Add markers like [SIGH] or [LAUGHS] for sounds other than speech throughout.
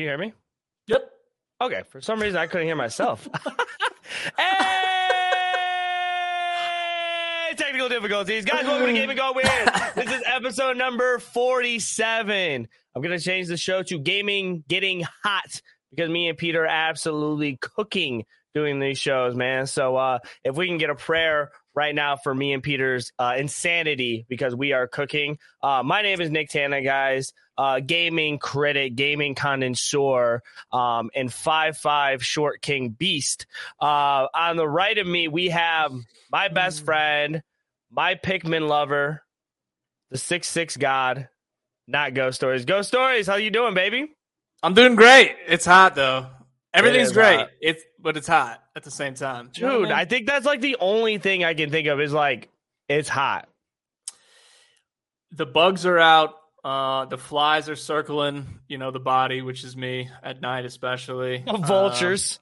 Can you hear me? Yep. Okay. For some reason, I couldn't hear myself. [LAUGHS] hey! Technical difficulties. Guys, welcome to Gaming Gone Weird. This is episode number 47. I'm going to change the show to Gaming Getting Hot because me and Pieter are absolutely cooking doing these shows, man. So uh, if we can get a prayer right now for me and Pieter's uh, insanity because we are cooking. Uh, my name is Nicktana, guys. Uh, gaming critic, gaming connoisseur, um, and five five short king beast. Uh, on the right of me, we have my best friend, my Pikmin lover, the six six god, not Ghost Stories. Ghost Stories, how you doing, baby? I'm doing great. It's hot though. Everything's is great. hot. It's but it's hot at the same time. You know what Dude, I I think that's like the only thing I can think of is like it's hot. the bugs are out. Uh, the flies are circling. You know the body, which is me at night, especially [LAUGHS] Um, Vultures.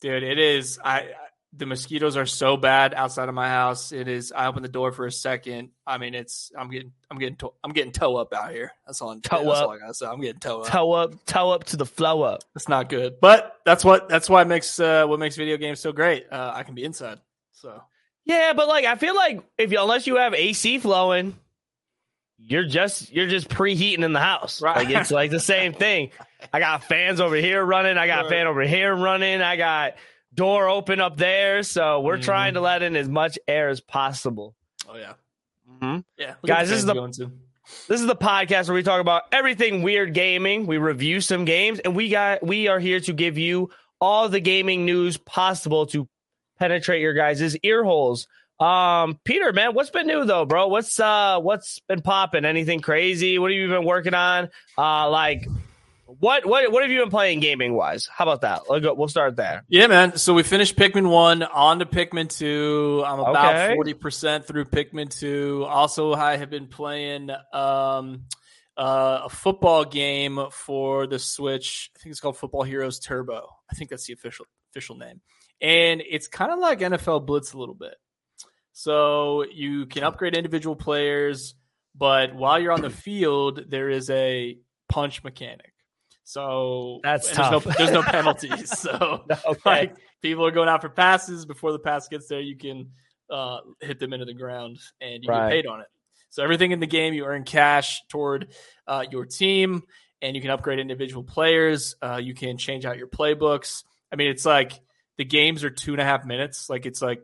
dude. It is. I. I- The mosquitoes are so bad outside of my house. It is. I open the door for a second. I mean, it's. I'm getting. I'm getting. To, I'm getting toe up out here. That's all. I'm, Toe that's up. all I gotta say. I'm getting toe up. toe up, toe up to the flow up. That's not good. But that's what. That's why it makes. Uh, what makes video games so great. Uh, I can be inside. So Yeah, but like I feel like if you unless you have AC flowing, you're just you're just preheating in the house. Right. Like it's like the same thing. I got fans over here running. I got Right. fan over here running. I got door open up there. So we're Mhm. trying to let in as much air as possible. Oh yeah, Mhm. yeah. Guys, this is the-. This is the podcast where we talk about everything weird gaming. We review some games, and we got we are here to give you all the gaming news possible to penetrate your guys' ear holes. Um, Pieter, man, what's been new though, bro? What's uh what's been popping? Anything crazy? What have you been working on? Uh, like what what what have you been playing gaming wise? How about that? We'll go. We'll start there. Yeah, man. So we finished Pikmin one, on to Pikmin two. I'm about Okay. forty percent through Pikmin two. Also, I have been playing um, uh, a football game for the Switch. I think it's called Football Heroes Turbo. I think that's the official official name, and it's kind of like NFL Blitz a little bit. So you can upgrade individual players, but while you're on the field, there is a punch mechanic. So That's and there's no, tough. there's no [LAUGHS] penalties. So Okay. [LAUGHS] like people are going out for passes before the pass gets there you can uh, hit them into the ground and you Right. get paid on it so everything in the game you earn cash toward uh, your team and you can upgrade individual players uh, you can change out your playbooks i mean it's like the games are two and a half minutes like it's like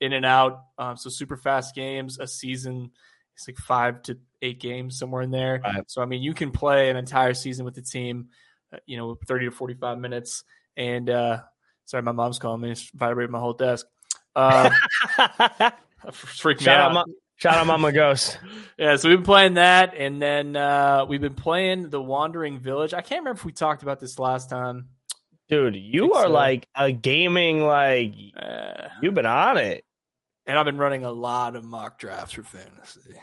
in and out um, so super fast games a season it's like five to eight games somewhere in there Right. so i mean you can play an entire season with the team uh, you know 30 to 45 minutes and uh sorry my mom's calling me it's vibrating my whole desk um [LAUGHS] [LAUGHS] freak me shout out, out, Ma- shout out, Mama Ghost. yeah so we've been playing that and then uh we've been playing the wandering village i can't remember if we talked about this last time Dude, you are so. like a gaming like uh, you've been on it. And i've been running a lot of mock drafts for fantasy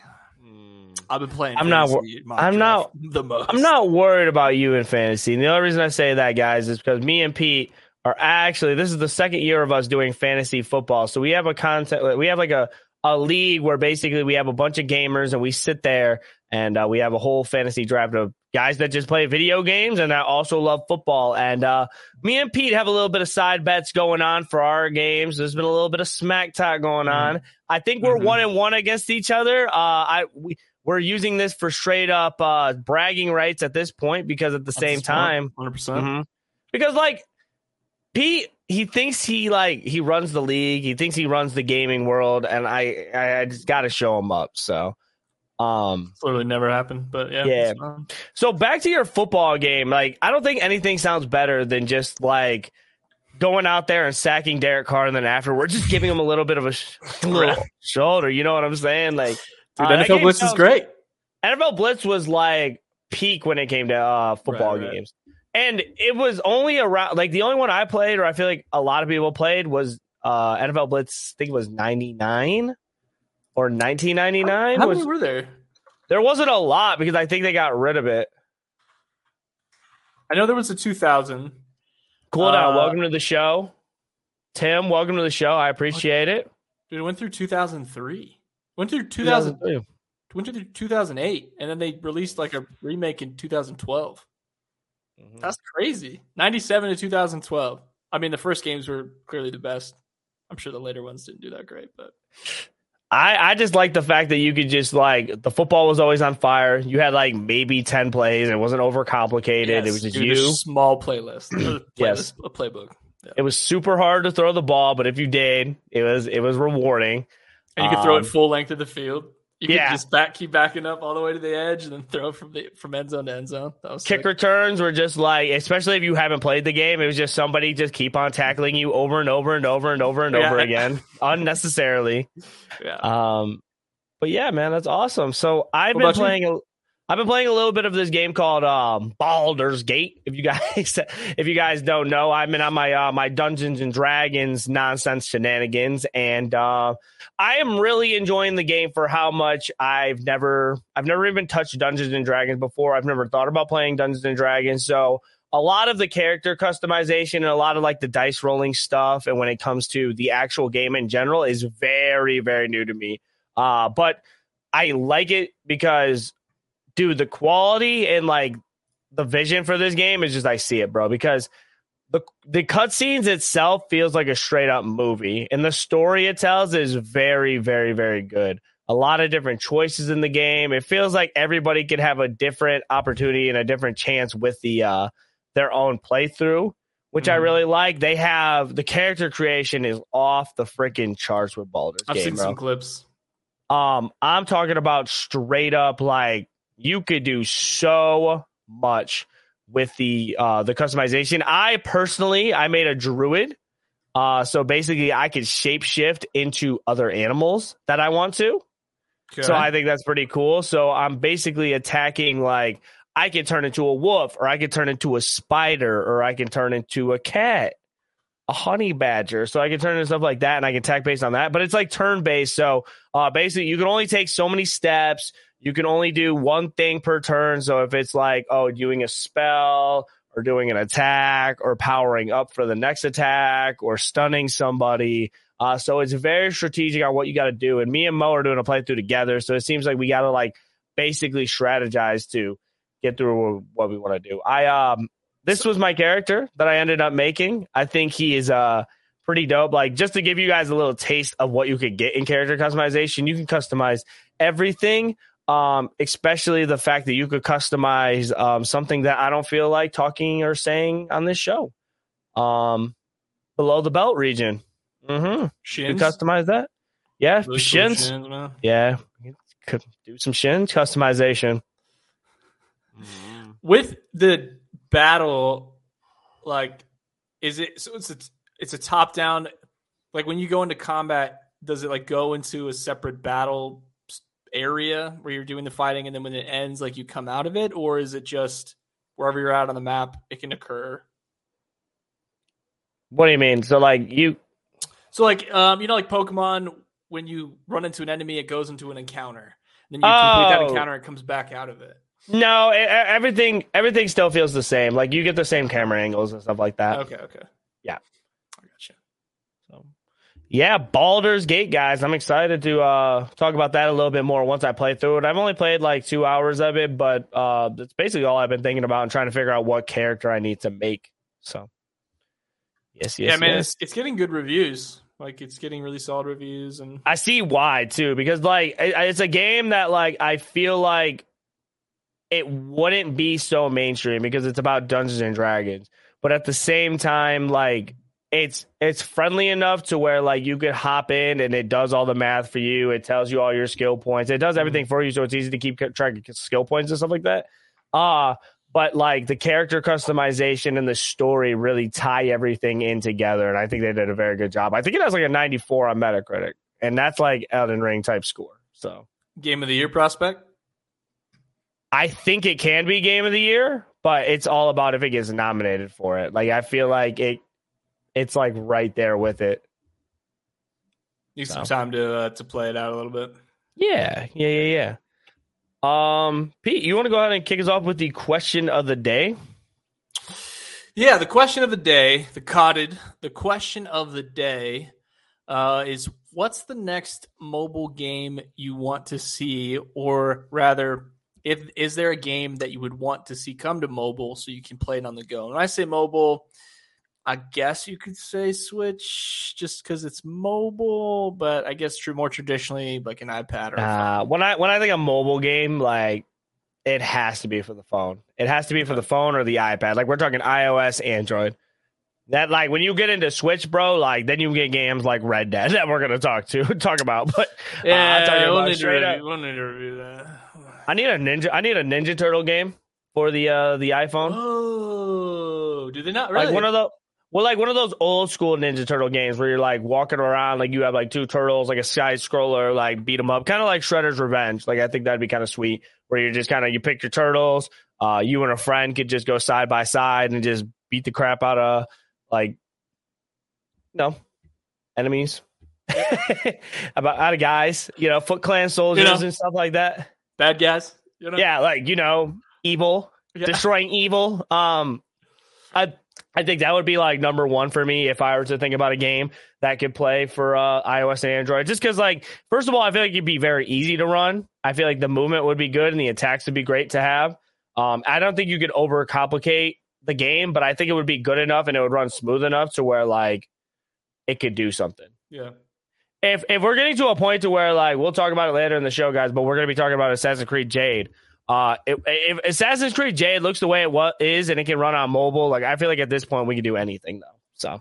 mm. i've been playing I'm not mock I'm draft the most I'm not worried about you in fantasy. And the only reason I say that, guys, is because me and Pete are actually this is the second year of us doing fantasy football. So we have a content we have like a a league where basically we have a bunch of gamers and we sit there and uh, we have a whole fantasy draft of guys that just play video games and that also love football. And uh, me and Pete have a little bit of side bets going on for our games. There's been a little bit of smack talk going on. I think we're Mhm. one and one against each other. Uh, I we we're using this for straight up uh, bragging rights at this point because at the same time, 100% Mhm. because like Pete, he thinks he like he runs the league. He thinks he runs the gaming world, and I I, I just got to show him up. So, um, it's literally never happened but yeah Yeah. so back to your football game. Like, I don't think anything sounds better than just like going out there and sacking Derek Carr, and then afterwards just giving him a little bit of a, sh- [LAUGHS] little shoulder. You know what I'm saying? Like, Dude, uh, NFL game Blitz is great. NFL Blitz was like peak when it came to uh, football Right, right. games. And it was only around like the only one I played, or I feel like a lot of people played, was uh, NFL Blitz. I think it was ninety nine or nineteen ninety nine. How Was many were there? there wasn't a lot because I think they got rid of it. I know there was a 2000. Cool down. Uh, welcome to the show, Tim. Welcome to the show. I appreciate it. Dude, it went through 2003. Went through 2000, 2002. went through 2008, and then they released like a remake in 2012. Mm-hmm. That's crazy. 97 to 2012. I mean, the first games were clearly the best. I'm sure the later ones didn't do that great, but I, I just like the fact that you could just like the football was always on fire. You had like maybe ten plays. It wasn't overcomplicated. Yes, it was just you small playlist. [CLEARS THROAT] playlist yes, a playbook. Yeah. It was super hard to throw the ball, but if you did, it was it was rewarding. And you could um, throw it um, full length of the field. You yeah. just back keep backing up all the way to the edge and then throw from the from end zone to end zone. Kick sick. returns were just like, especially if you haven't played the game, it was just somebody just keep on tackling you over and over and over and over and yeah. over again [LAUGHS] unnecessarily. Yeah. Um, but yeah, man, that's awesome. So I've what been playing. You? I've been playing a little bit of this game called um, Baldur's Gate. If you guys, [LAUGHS] if you guys don't know, I've been on my uh, my Dungeons and Dragons nonsense shenanigans, and uh, I am really enjoying the game for how much I've never, I've never even touched Dungeons and Dragons before. I've never thought about playing Dungeons and Dragons, so a lot of the character customization and a lot of like the dice rolling stuff, and when it comes to the actual game in general, is very, very new to me. Uh, but I like it because dude, the quality and like the vision for this game is just I see it, bro. Because the the cutscenes itself feels like a straight up movie, and the story it tells is very, very, very good. A lot of different choices in the game. It feels like everybody could have a different opportunity and a different chance with the uh their own playthrough, which mm. I mm-hmm. really like. They have the character creation is off the freaking charts with Baldur's I've game, seen bro. some clips. Um, I'm talking about straight up like you could do so much with the uh the customization. I personally I made a druid. Uh so basically I could shapeshift into other animals that I want to. Okay. So I think that's pretty cool. So I'm basically attacking like I can turn into a wolf or I can turn into a spider or I can turn into a cat, a honey badger. So I can turn into stuff like that and I can attack based on that. But it's like turn based. So uh basically you can only take so many steps you can only do one thing per turn. So if it's like, oh, doing a spell or doing an attack or powering up for the next attack or stunning somebody. Uh, so it's very strategic on what you got to do. And me and Mo are doing a playthrough together. So it seems like we got to like basically strategize to get through what we want to do. I, um, this was my character that I ended up making. I think he is, uh, pretty dope. Like just to give you guys a little taste of what you could get in character customization, you can customize everything um, especially the fact that you could customize um, something that I don't feel like talking or saying on this show. Um, below the belt region. Mm-hmm. Shins? You customize that? Yeah, really shins. Shins yeah, could do some shins customization. Mm-hmm. With the battle, like, is it so? It's a it's a top down. Like when you go into combat, does it like go into a separate battle area where you're doing the fighting and then when it ends like you come out of it? Or is it just wherever you're at on the map it can occur? What do you mean? So like you so like um you know like pokemon when you run into an enemy it goes into an encounter. And then you oh. complete that oh. encounter it comes back out of it. No everything everything still feels the same. Like you get the same camera angles and stuff like that. Okay okay. Yeah yeah, Baldur's Gate, guys. I'm excited to uh, talk about that a little bit more once I play through it. I've only played like two hours of it, but uh, that's basically all I've been thinking about and trying to figure out what character I need to make. So, yes, yes, yeah, man, yes. It's, it's getting good reviews. Like it's getting really solid reviews, and I see why too, because like it, it's a game that like I feel like it wouldn't be so mainstream because it's about Dungeons and Dragons, but at the same time, like it's it's friendly enough to where like you could hop in and it does all the math for you. It tells you all your skill points. It does mm-hmm. everything for you, so it's easy to keep track of skill points and stuff like that. Uh but like the character customization and the story really tie everything in together, and I think they did a very good job. I think it has like a 94 on Metacritic, and that's like Elden Ring type score. So game of the year prospect. I think it can be game of the year, but it's all about if it gets nominated for it. Like I feel like it it's like right there with it. Need so. some time to uh, to play it out a little bit. Yeah, yeah, yeah, yeah. Um, Pete, you want to go ahead and kick us off with the question of the day? Yeah, the question of the day, the cotted, the question of the day uh, is what's the next mobile game you want to see, or rather, if is there a game that you would want to see come to mobile so you can play it on the go? When I say mobile, I guess you could say Switch just because it's mobile, but I guess true more traditionally like an iPad or. Uh, when I when I think a mobile game, like it has to be for the phone. It has to be for the phone or the iPad. Like we're talking iOS, Android. That like when you get into Switch, bro, like then you get games like Red Dead [LAUGHS] that we're gonna talk to [LAUGHS] talk about. But uh, yeah, I'm we'll, about need to review, we'll need to review that. I need a ninja. I need a Ninja Turtle game for the uh the iPhone. Oh, do they not really? Like one of the well, like one of those old school Ninja Turtle games where you're like walking around, like you have like two turtles, like a side scroller, like beat them up, kind of like Shredder's Revenge. Like I think that'd be kind of sweet, where you're just kind of you pick your turtles, uh, you and a friend could just go side by side and just beat the crap out of like, no, enemies, [LAUGHS] about out of guys, you know, Foot Clan soldiers You know. and stuff like that. bad guys. You know? Yeah, like you know, evil Yeah. destroying evil. Um, I I think that would be like number one for me if I were to think about a game that could play for uh, iOS and Android. Just because, like, first of all, I feel like it'd be very easy to run. I feel like the movement would be good and the attacks would be great to have. Um, I don't think you could overcomplicate the game, but I think it would be good enough and it would run smooth enough to where like it could do something yeah. if if we're getting to a point to where like we'll talk about it later in the show, guys, but we're gonna be talking about Assassin's Creed Jade. Uh, if, if Assassin's Creed Jade looks the way it wa- is and it can run on mobile, like I feel like at this point we can do anything though. So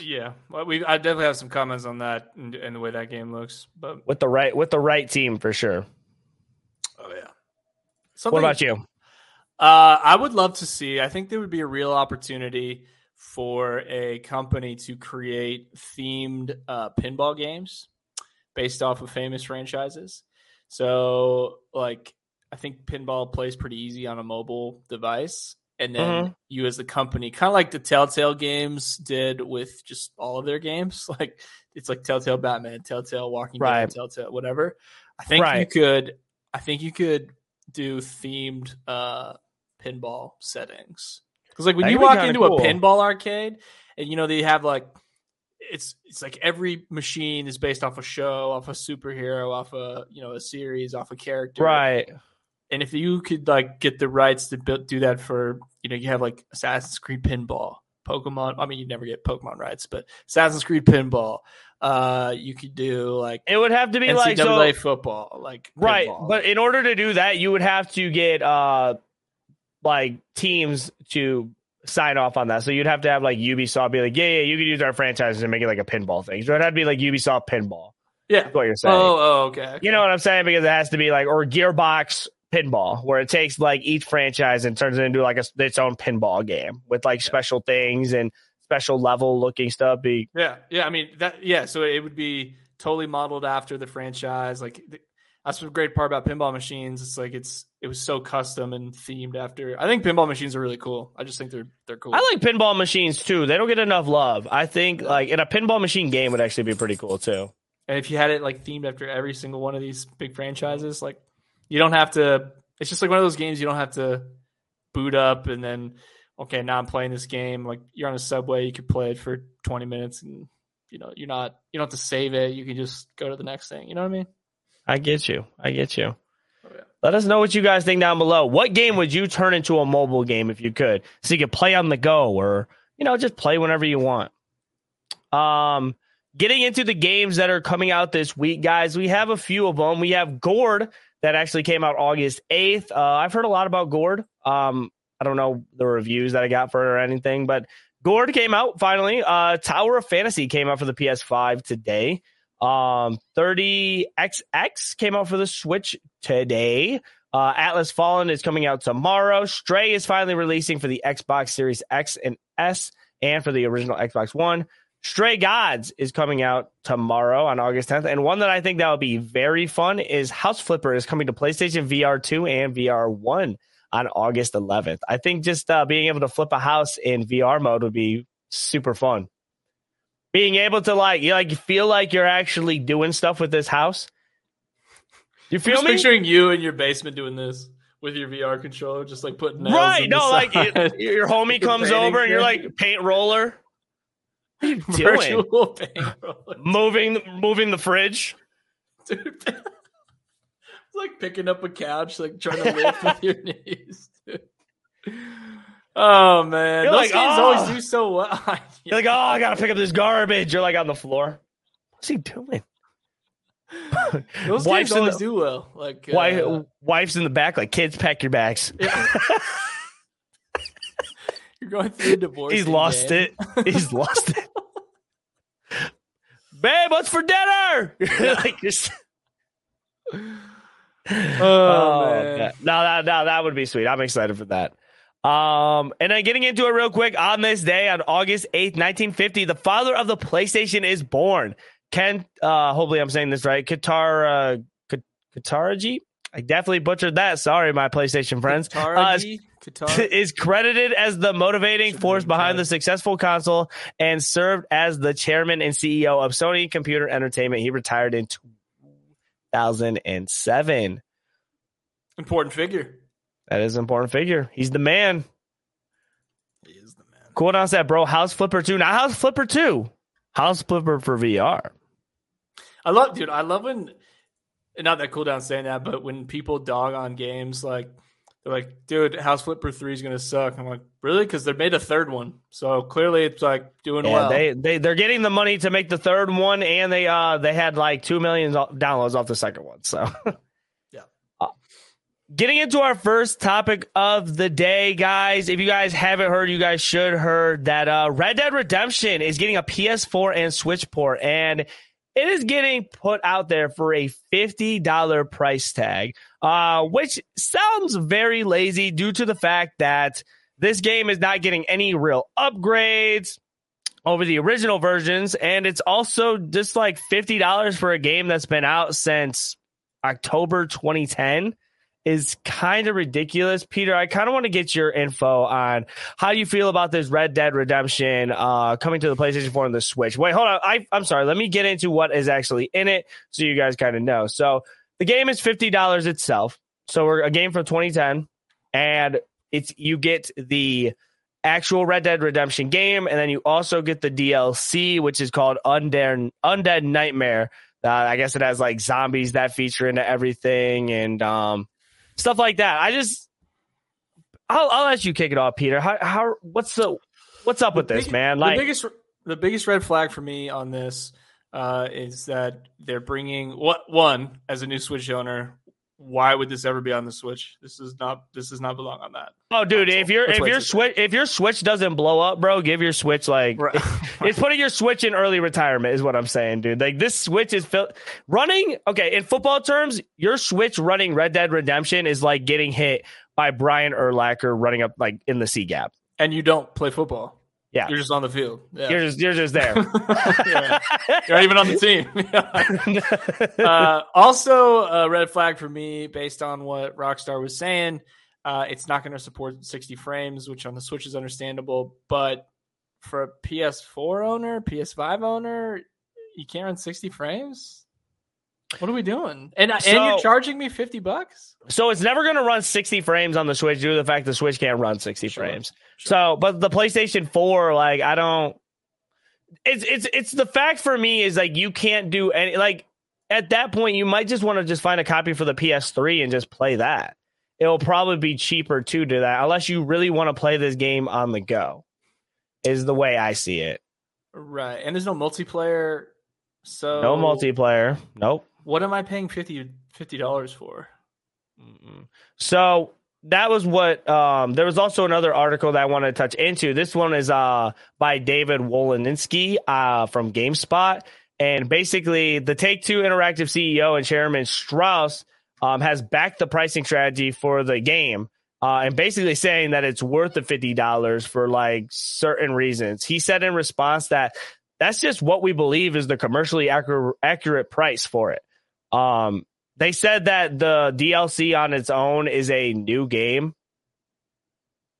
Yeah, well, we I definitely have some comments on that and, and the way that game looks. But with the right with the right team for sure. oh yeah, What about you? Uh, I would love to see. I think there would be a real opportunity for a company to create themed uh, pinball games based off of famous franchises. So, like, I think pinball plays pretty easy on a mobile device. And then Mhm. you, as the company, kind of like the Telltale games did with just all of their games. [LAUGHS] Like, it's like Telltale Batman, Telltale Walking Right. Dead, Telltale whatever. I think you could. I think you could do themed uh pinball settings because like when That you walk into cool. a pinball arcade and you know they have like it's it's like every machine is based off a show off a superhero off a you know a series off a character Right. And if you could like get the rights to build, do that for you know you have like assassin's creed pinball pokemon i mean you never get pokemon rights but assassin's creed pinball uh you could do like It would have to be NCAA like so football like right, pinball. but in order to do that, you would have to get uh like teams to sign off on that. So you'd have to have like Ubisoft be like, yeah, yeah, you could use our franchises and make it like a pinball thing. So it'd have to be like Ubisoft pinball. yeah That's what you're saying. oh oh okay You know what I'm saying? Because it has to be like or Gearbox pinball, where it takes like each franchise and turns it into like a, its own pinball game with like special things and special level looking stuff. Be Yeah, yeah. I mean that. Yeah, so it would be totally modeled after the franchise. Like th- that's the great part about pinball machines. It's like it's it was so custom and themed after. I think pinball machines are really cool. I just think they're they're cool. I like pinball machines too. They don't get enough love. I think like in a pinball machine game would actually be pretty cool too. and if you had it like themed after every single one of these big franchises, like you don't have to. It's just like one of those games you don't have to boot up and then okay now I'm playing this game. Like you're on a subway, you could play it for 20 minutes and. You know, you're not. You don't have to save it. You can just go to the next thing. You know what I mean? I get you. I get you. Oh. Let us know what you guys think down below. What game would you turn into a mobile game if you could? So you could play on the go or, you know, just play whenever you want. Um, getting into the games that are coming out this week, guys, we have a few of them. We have Gord that actually came out August 8th. Uh, I've heard a lot about Gord. Um, I don't know the reviews that I got for it or anything, but Gord came out finally. Uh, Tower of Fantasy came out for the PS5 today. Um, 30XX came out for the Switch today. Uh, Atlas Fallen is coming out tomorrow. Stray is finally releasing for the Xbox Series X and S and for the original Xbox One. Stray Gods is coming out tomorrow on August 10th. And one that I think that will be very fun is House Flipper is coming to PlayStation VR 2 and VR 1 on August 11th. I think just uh, being able to flip a house in VR mode would be super fun. Being able to like, you like feel like you're actually doing stuff with this house. You I'm feel just me? picturing you in your basement doing this with your VR controller, just like putting nails Right. No, like it- your homie [LAUGHS] comes over and you're like paint roller. What are you doing? virtual paint roller. Moving moving the fridge. [LAUGHS] Dude, [LAUGHS] like picking up a couch, like trying to lift with your [LAUGHS] knees. Oh man, You're those like, games "Oh." always do so well. You're like, oh, I gotta pick up this garbage. You're like on the floor. What's he doing? those Wife's games always the- do well. Like, Wife, uh, wife's in the back, like kids, pack your bags. yeah. You're going through a divorce. He's lost it. He's lost it. [LAUGHS] Babe, what's for dinner? [LAUGHS] [LAUGHS] like just. Oh, man. yeah. No, that, no, that would be sweet. I'm excited for that. Um, and then getting into it real quick on this day on August 8th, 1950, the father of the PlayStation is born. Ken, uh, hopefully I'm saying this right. Qatar, uh, Kat- Kataraji? I definitely butchered that. Sorry, my PlayStation friends. Uh? [LAUGHS] Is credited as the motivating force behind the successful console and served as the chairman and CEO of Sony Computer Entertainment. He retired in 2007. Important figure. That is an important figure. He's the man. He is the man. Cool announce that, bro. House Flipper 2. Not House Flipper 2. House Flipper for VR. I love, dude. I love when, not that cool down saying that, but when people dog on games, like they're like, "Dude, House Flipper Three is gonna suck." I'm like, "Really?" Because they made a third one, so clearly it's like doing Yeah, well. they they they're getting the money to make the third one, and they uh they had like two million downloads off the second one. So [LAUGHS] Yeah. Uh, Getting into our first topic of the day, guys. If you guys haven't heard, you guys should heard that uh, Red Dead Redemption is getting a PS4 and Switch port, and it is getting put out there for a fifty dollar price tag, uh, which sounds very lazy due to the fact that this game is not getting any real upgrades over the original versions, and it's also just like fifty dollars for a game that's been out since October 2010 is kind of ridiculous. Pieter, I kind of want to get your info on how you feel about this Red Dead Redemption uh, coming to the PlayStation 4 and the Switch. Wait, hold on. I, I'm sorry. Let me get into what is actually in it so you guys kind of know. So the game is fifty dollars itself. So we're a game from 2010, and it's you get the actual Red Dead Redemption game, and then you also get the DLC, which is called Undead Undead Nightmare. Uh, I guess it has like zombies that feature into everything and um, stuff like that. I just, I'll, I'll let you kick it off, Pieter. How, how what's the what's up with this, man? Like, the biggest the biggest red flag for me on this uh, is that they're bringing what one as a new Switch owner. Why would this ever be on the Switch? This is not. This does not belong on that. oh, dude, console. if your if your switch if your switch doesn't blow up, bro, give your switch like Right. it's putting your switch in early retirement is what I'm saying, dude. Like this switch is fil- running. Okay, in football terms, your switch running Red Dead Redemption is like getting hit by Brian Urlacher running up like in the C gap. and you don't play football. Yeah. You're just on the field. Yeah. You're just you're just there. [LAUGHS] Yeah. You're not even on the team. [LAUGHS] uh, also, a red flag for me based on what Rockstar was saying. Uh, it's not going to support 60 frames, which on the Switch is understandable. But for a PS4 owner, PS5 owner, you can't run 60 frames. What are we doing? And uh, and you're charging me 50 bucks? So it's never going to run 60 frames on the Switch due to the fact the Switch can't run 60 Sure. frames. So, but the PlayStation 4, like, I don't. It's it's it's the fact for me is like you can't do any like at that point you might just want to just find a copy for the PS3 and just play that. It'll probably be cheaper to do that unless you really want to play this game on the go. Is the way I see it. Right. And there's no multiplayer. So No multiplayer. Nope. What am I paying 50 dollars for? Mm-mm. So that was what um there was also another article that I want to touch into. This one is uh by David Wolininski uh from GameSpot. And basically the Take Two Interactive CEO and Chairman Strauss um has backed the pricing strategy for the game. Uh, and basically saying that it's worth the fifty dollars for like certain reasons. He said in response that that's just what we believe is the commercially accurate, accurate price for it. Um, they said that the DLC on its own is a new game.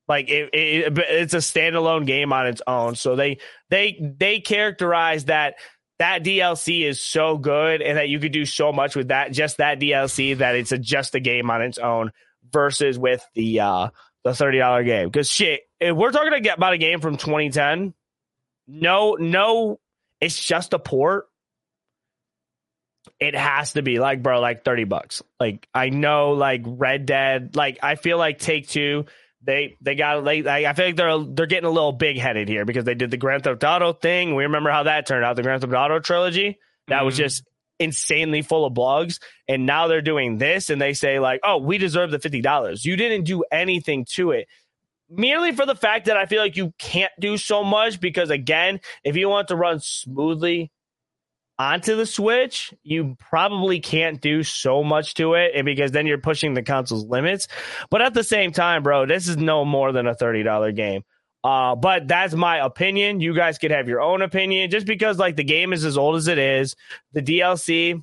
Like it, it, it's a standalone game on its own. So they they they characterize that that DLC is so good and that you could do so much with that just that DLC that it's a, just a game on its own versus with the uh the thirty dollar game. Because shit, if we're talking about a game from 2010, no no, it's just a port it has to be like, bro, like 30 bucks. Like, I know, like, Red Dead, like, I feel like Take Two, they they got late. I feel like they're they're getting a little big headed here because they did the Grand Theft Auto thing. We remember how that turned out, the Grand Theft Auto trilogy. That mm-hmm. was just insanely full of blogs. And now they're doing this and they say, like, oh, we deserve the $50. You didn't do anything to it. Merely for the fact that I feel like you can't do so much because, again, if you want to run smoothly onto the Switch, you probably can't do so much to it and because then you're pushing the console's limits. But at the same time, bro, this is no more than a $30 game. Uh, but that's my opinion. You guys could have your own opinion. Just because like the game is as old as it is, the DLC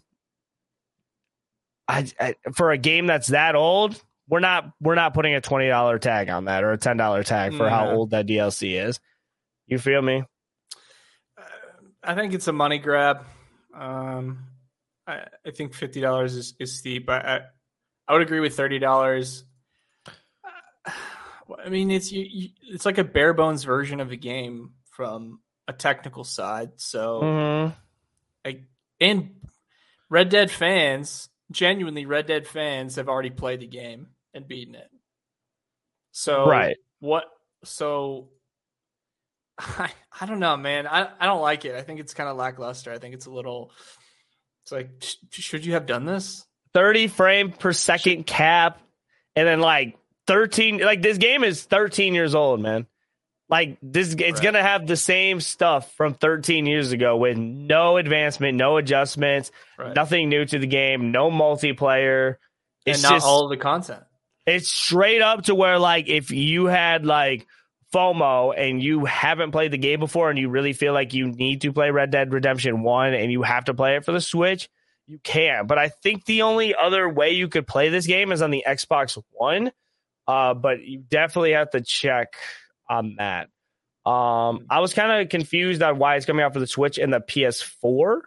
I, I, for a game that's that old, we're not we're not putting a twenty dollar tag on that or a ten dollar tag for how old that DLC is. You feel me? I think it's a money grab. Um, I, I think fifty dollars is, is steep. I, I, I would agree with thirty dollars. [SIGHS] I mean, it's you, you, it's like a bare bones version of a game from a technical side. So, mm-hmm. I, and Red Dead fans, genuinely Red Dead fans, have already played the game and beaten it. So, right, what? So I, I don't know, man. I, I don't like it. I think it's kind of lackluster. I think it's a little. It's like, sh- should you have done this? 30 frame per second cap, and then like 13. Like this game is 13 years old, man. Like this, it's right. gonna have the same stuff from 13 years ago with no advancement, no adjustments, right. nothing new to the game, no multiplayer. It's and not just, all of the content. It's straight up to where like if you had like FOMO and you haven't played the game before and you really feel like you need to play Red Dead Redemption 1 and you have to play it for the Switch, you can. But I think the only other way you could play this game is on the Xbox One. Uh, but you definitely have to check on that. Um, I was kind of confused on why it's coming out for the Switch and the PS4.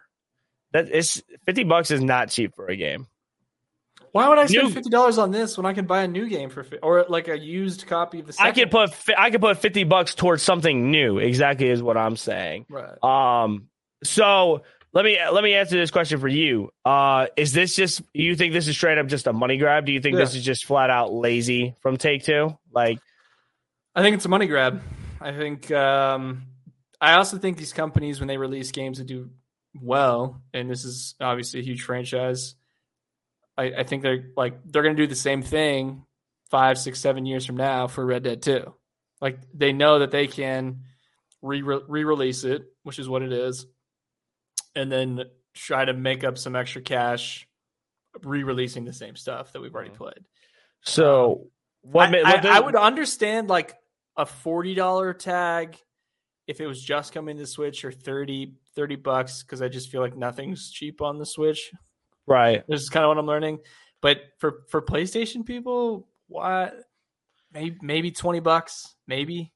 That is 50 bucks is not cheap for a game. Why would I spend fifty dollars on this when I can buy a new game for or like a used copy of the? Second? I could put I could put fifty bucks towards something new. Exactly is what I'm saying. Right. Um. So let me let me answer this question for you. Uh, is this just you think this is straight up just a money grab? Do you think yeah. this is just flat out lazy from Take Two? Like, I think it's a money grab. I think. Um, I also think these companies when they release games that do well, and this is obviously a huge franchise I, I think they're like they're going to do the same thing five, six, seven years from now for Red Dead Two. Like they know that they can re release it, which is what it is, and then try to make up some extra cash re-releasing the same stuff that we've already mm-hmm. played. So um, what, I, what I, I, would understand like a forty dollar tag if it was just coming to Switch or 30, 30 bucks because I just feel like nothing's cheap on the Switch. Right. This is kind of what I'm learning. But for for PlayStation people, what maybe maybe 20 bucks, maybe.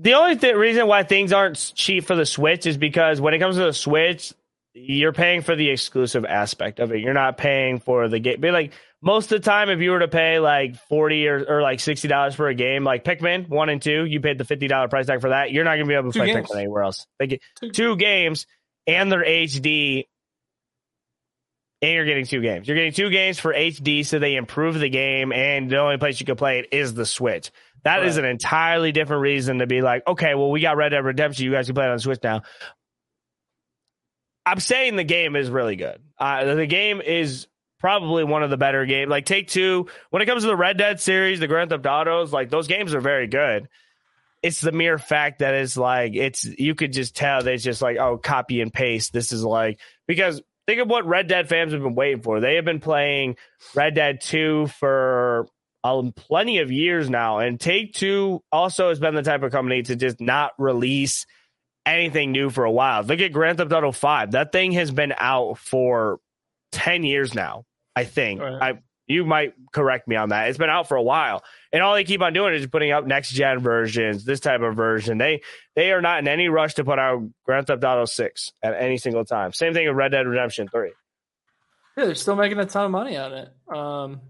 The only th- reason why things aren't cheap for the Switch is because when it comes to the Switch, you're paying for the exclusive aspect of it. You're not paying for the game. But like most of the time, if you were to pay like forty or, or like sixty dollars for a game, like Pikmin one and two, you paid the fifty dollar price tag for that. You're not gonna be able to two play games. Pikmin anywhere else. Get two. two games and they're HD and you're getting two games. You're getting two games for HD, so they improve the game, and the only place you can play it is the Switch. That right. is an entirely different reason to be like, okay, well, we got Red Dead Redemption. You guys can play it on Switch now. I'm saying the game is really good. Uh, the game is probably one of the better games. Like Take Two, when it comes to the Red Dead series, the Grand Theft Autos, like those games are very good. It's the mere fact that it's like it's you could just tell that it's just like oh copy and paste. This is like because think of what Red Dead fans have been waiting for. They have been playing Red Dead 2 for um, plenty of years now. And Take Two also has been the type of company to just not release anything new for a while. Look at Grand Theft Auto 5. That thing has been out for 10 years now, I think. Right. I you might correct me on that. It's been out for a while, and all they keep on doing is putting out next gen versions, this type of version. They they are not in any rush to put out Grand Theft Auto Six at any single time. Same thing with Red Dead Redemption Three. Yeah, they're still making a ton of money on it. Um,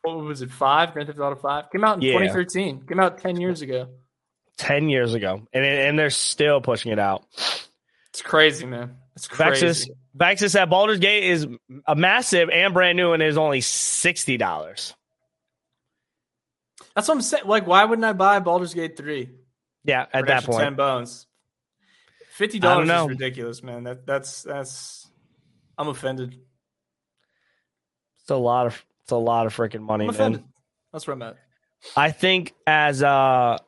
what was it? Five Grand Theft Auto Five came out in yeah. 2013. Came out ten years ago. Ten years ago, and and they're still pushing it out. It's crazy, man. It's crazy. Vexus, Vexus at Baldur's Gate is a massive and brand new, and is only sixty dollars. That's what I'm saying. Like, why wouldn't I buy Baldur's Gate three? Yeah, at that point, ten bones. Fifty dollars is ridiculous, man. That that's that's. I'm offended. It's a lot of it's a lot of freaking money, man. That's where I'm at. I think as uh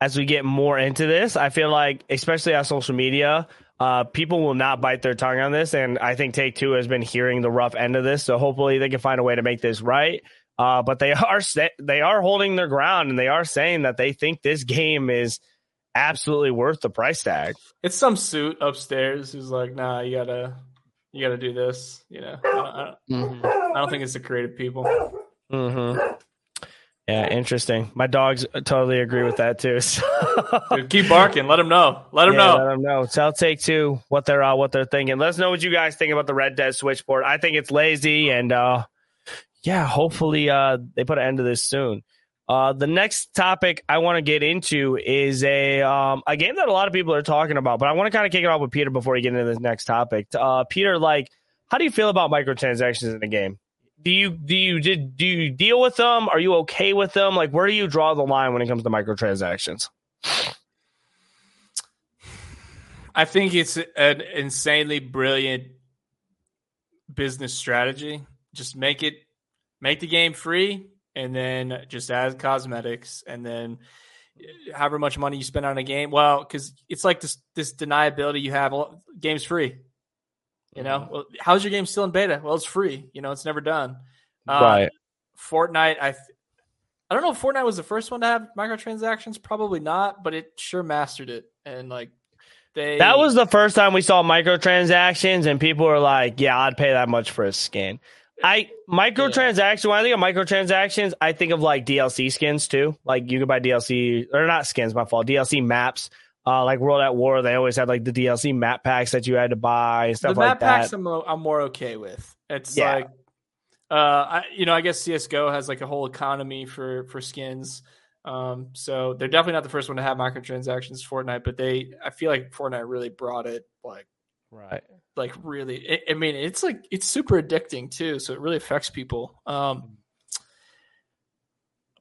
as we get more into this, I feel like especially on social media, uh, people will not bite their tongue on this, and I think Take Two has been hearing the rough end of this, so hopefully they can find a way to make this right. Uh, but they [LAUGHS] are they are holding their ground, and they are saying that they think this game is absolutely worth the price tag. It's some suit upstairs who's like, "Nah, you gotta you gotta do this." You know, I don't, I don't, mm-hmm. I don't think it's the creative people. Mm-hmm. Yeah, interesting. My dogs totally agree with that too. [LAUGHS] So. Dude, keep barking. Let them know. Let them yeah, know. Let them know. Tell Take Two what they're uh, what they're thinking. Let us know what you guys think about the Red Dead switchboard. I think it's lazy, and uh, yeah, hopefully uh, they put an end to this soon. Uh, the next topic I want to get into is a um, a game that a lot of people are talking about, but I want to kind of kick it off with Pieter before we get into this next topic. Uh, Pieter, like, how do you feel about microtransactions in the game? Do you do you did do you deal with them? Are you okay with them? Like where do you draw the line when it comes to microtransactions? I think it's an insanely brilliant business strategy. Just make it make the game free and then just add cosmetics and then however much money you spend on a game. Well, because it's like this this deniability you have. Game's free. You know, mm-hmm. well, how's your game still in beta? Well, it's free. You know, it's never done. Uh, right. Fortnite, I, I don't know if Fortnite was the first one to have microtransactions. Probably not, but it sure mastered it. And like, they that was the first time we saw microtransactions, and people were like, "Yeah, I'd pay that much for a skin." I microtransaction. Yeah. When I think of microtransactions, I think of like DLC skins too. Like you could buy DLC or not skins, my fault. DLC maps uh, like World at War, they always had like the DLC map packs that you had to buy and stuff the like that. The map packs I'm, I'm more okay with. It's yeah. like, uh, I, you know, I guess CS:GO has like a whole economy for for skins. Um, so they're definitely not the first one to have microtransactions. Fortnite, but they, I feel like Fortnite really brought it like right, like really. I mean, it's like it's super addicting too, so it really affects people. Um,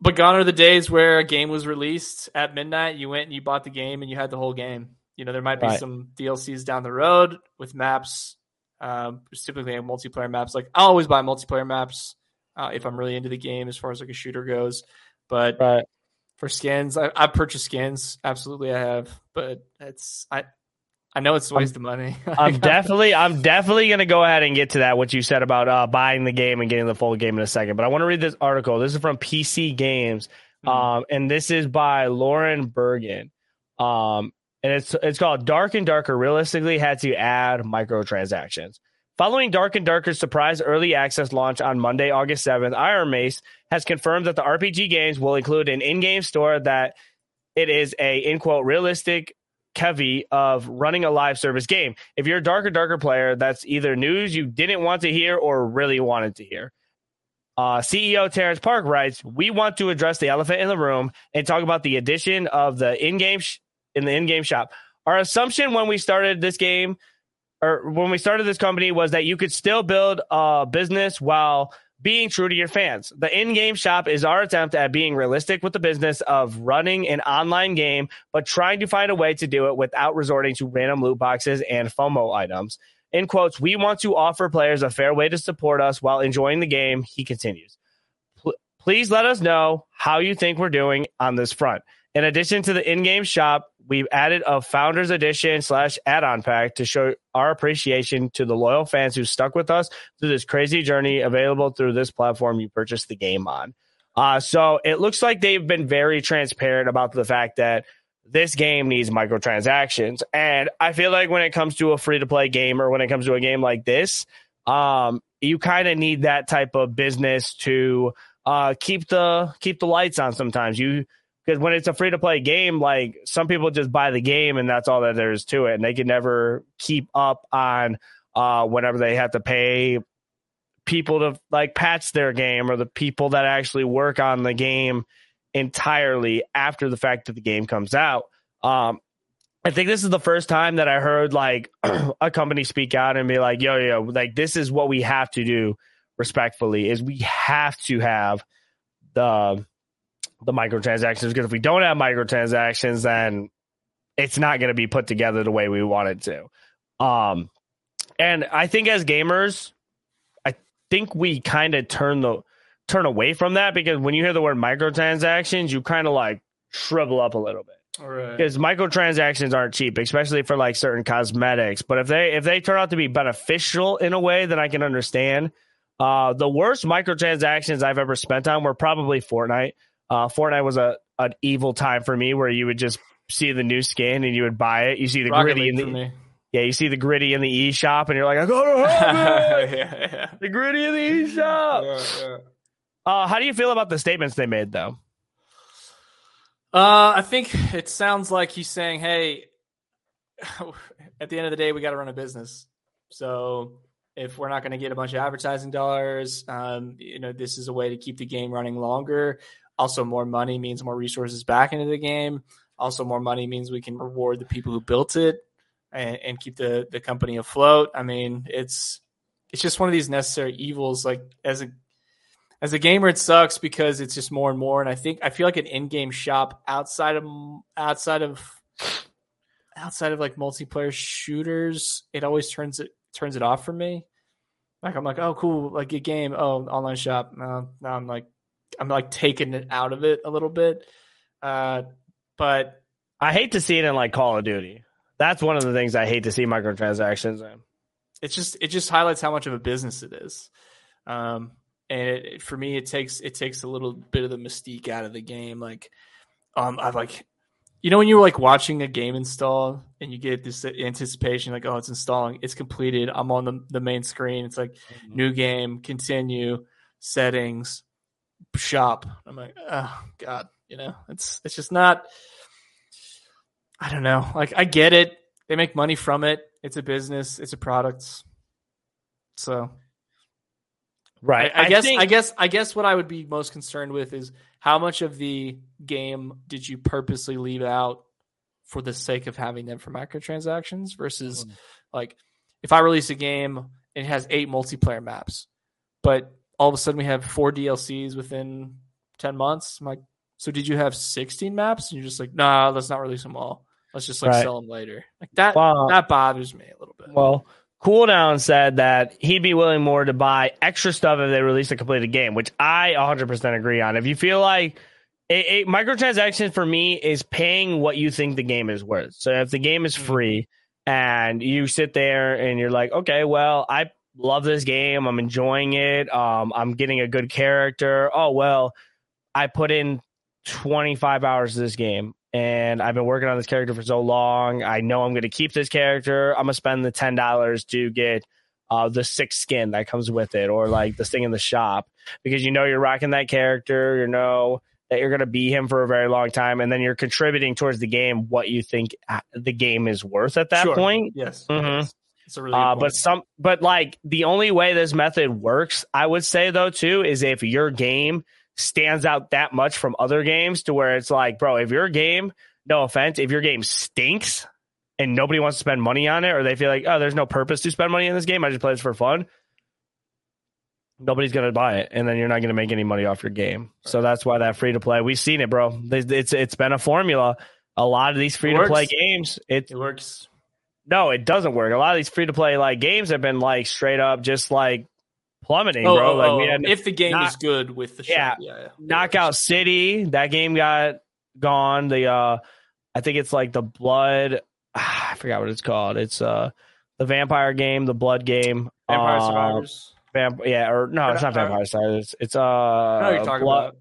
but gone are the days where a game was released at midnight. You went and you bought the game and you had the whole game. You know, there might be right. some DLCs down the road with maps. Um, typically multiplayer maps. Like I always buy multiplayer maps uh, if I'm really into the game as far as like a shooter goes. But right. for skins, I, I purchased skins. Absolutely, I have. But it's I I know it's a waste I'm, of money. [LAUGHS] I'm definitely, I'm definitely going to go ahead and get to that. What you said about uh, buying the game and getting the full game in a second, but I want to read this article. This is from PC Games, mm-hmm. um, and this is by Lauren Bergin, um, and it's it's called Dark and Darker. Realistically, had to add microtransactions. Following Dark and Darker's surprise early access launch on Monday, August 7th, Ironmace has confirmed that the RPG games will include an in-game store that it is a in quote realistic Kevy of running a live service game. If you're a darker, darker player, that's either news you didn't want to hear or really wanted to hear. Uh, CEO Terence Park writes, "We want to address the elephant in the room and talk about the addition of the in-game sh- in the in-game shop. Our assumption when we started this game, or when we started this company, was that you could still build a business while being true to your fans. The in game shop is our attempt at being realistic with the business of running an online game, but trying to find a way to do it without resorting to random loot boxes and FOMO items. In quotes, we want to offer players a fair way to support us while enjoying the game, he continues. Please let us know how you think we're doing on this front. In addition to the in-game shop, we've added a founders edition slash add-on pack to show our appreciation to the loyal fans who stuck with us through this crazy journey available through this platform you purchased the game on. Uh, so it looks like they've been very transparent about the fact that this game needs microtransactions. And I feel like when it comes to a free to play game or when it comes to a game like this, um, you kind of need that type of business to uh, keep the keep the lights on sometimes. You because when it's a free to play game, like some people just buy the game and that's all that there is to it, and they can never keep up on uh, whenever they have to pay people to like patch their game or the people that actually work on the game entirely after the fact that the game comes out. Um, I think this is the first time that I heard like [CLEARS THROAT] a company speak out and be like, yo, yo, like this is what we have to do respectfully is we have to have the the microtransactions because if we don't have microtransactions, then it's not going to be put together the way we want it to. Um, and I think as gamers, I think we kind of turn the turn away from that because when you hear the word microtransactions, you kind of like shrivel up a little bit. Because microtransactions aren't cheap, especially for like certain cosmetics. But if they if they turn out to be beneficial in a way that I can understand, uh, the worst microtransactions I've ever spent on were probably Fortnite. Uh, Fortnite was a an evil time for me where you would just see the new skin and you would buy it. You see the Rocket gritty in the yeah, you see the gritty in the e shop and you're like, I have [LAUGHS] it. yeah, yeah. the gritty in the e shop. Yeah. Uh, how do you feel about the statements they made though? Uh, I think it sounds like he's saying, "Hey, [SIGHS] at the end of the day, we got to run a business. So if we're not going to get a bunch of advertising dollars, um, you know, this is a way to keep the game running longer. Also, more money means more resources back into the game. Also, more money means we can reward the people who built it and, and keep the the company afloat. I mean, it's it's just one of these necessary evils. Like as a as a gamer, it sucks because it's just more and more. And I think I feel like an in-game shop outside of outside of outside of like multiplayer shooters, it always turns it turns it off for me. Like I'm like, oh cool, like a game, oh online shop. No, now I'm like, I'm like taking it out of it a little bit. Uh, but I hate to see it in like Call of Duty. That's one of the things I hate to see microtransactions in. it's just it just highlights how much of a business it is. Um, and it, it- for me, it takes it takes a little bit of the mystique out of the game. Like, um, I've like, you know, when you're like watching a game install and you get this anticipation, like, oh, it's installing, it's completed. I'm on the the main screen. It's like new game, continue, settings, shop. I'm like, oh god, you know, it's it's just not. I don't know. Like, I get it. They make money from it. It's a business. It's a product. So Right. I, I guess think- I guess I guess what I would be most concerned with is how much of the game did you purposely leave out for the sake of having them for microtransactions versus Mm. like if I release a game and it has eight multiplayer maps, but all of a sudden we have four DLCs within ten months. I'm like, so did you have sixteen maps? And you're just like, nah, let's not release them all. Let's just like Right. sell them later. Like that Well- that bothers me a little bit. Well, Cooldown said that he'd be willing more to buy extra stuff if they release a completed game, which I 100% agree on. If you feel like a, a microtransaction for me is paying what you think the game is worth. So if the game is Mhm. free and you sit there and you're like, okay, well, I love this game, I'm enjoying it, um, I'm getting a good character. Oh well, I put in 25 hours of this game and I've been working on this character for so long. I know I'm going to keep this character. I'm going to spend the $10 to get uh, the sixth skin that comes with it or like this thing in the shop because you know you're rocking that character. You know that you're going to be him for a very long time. And then you're contributing towards the game what you think uh, the game is worth at that Sure. point. yes, Mhm. yes. It's a really Uh, but some, but like the only way this method works, I would say though too, is if your game stands out that much from other games to where it's like, bro, if your game, no offense, if your game stinks and nobody wants to spend money on it, or they feel like, oh, there's no purpose to spend money in this game, I just play this for fun. Nobody's gonna buy it, and then you're not gonna make any money off your game. So that's why that free to play. We've seen it, bro. It's it's, it's been a formula. A lot of these free to play games, it it works. No, it doesn't work. A lot of these free to play like games have been like straight up just like plummeting, Oh, bro. oh, like we oh, had if the game is good with the Yeah. yeah, yeah. Knockout City. That game got gone. The uh I think it's like the blood [SIGHS] I forgot what it's called. It's uh the vampire game, the blood game. Vampire uh, Survivors. Vamp- yeah, or no, it's not not- Vampire Survivors. It's uh I know you're talking blood, about.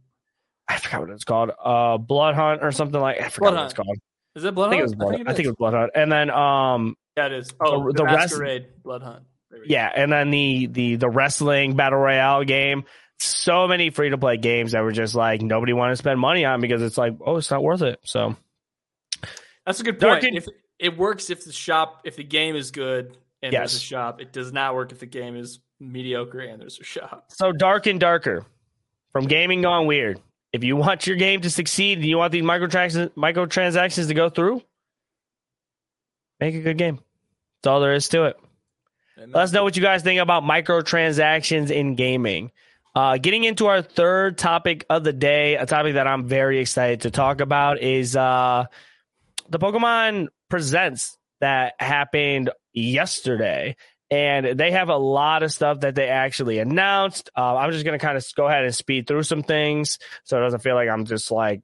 I forgot what it's called. Uh Blood Hunt or something like I forgot Blood what Hunt. it's called. Is it Blood I think it was Blood. I think, it is. was Blood Hunt. And then um Yeah, it is. Oh, The- the, the rest- Masquerade Blood Hunt. There we go. Yeah, and then the the the wrestling battle royale game. So many free to play games that were just like nobody wanted to spend money on because it's like, oh, it's not worth it. So that's a good point. and- If it works, if the shop, if the game is good and there's a shop, it does not work if the game is mediocre and there's a shop. so dark and darker from gaming gone weird. If you want your game to succeed and you want these microtransactions microtransactions to go through, make a good game. That's all there is to it. Let us know what you guys think about microtransactions in gaming. Uh, getting into our third topic of the day, a topic that I'm very excited to talk about is uh, the Pokemon Presents that happened yesterday. And they have a lot of stuff that they actually announced. Uh, I'm just going to kind of go ahead and speed through some things so it doesn't feel like I'm just like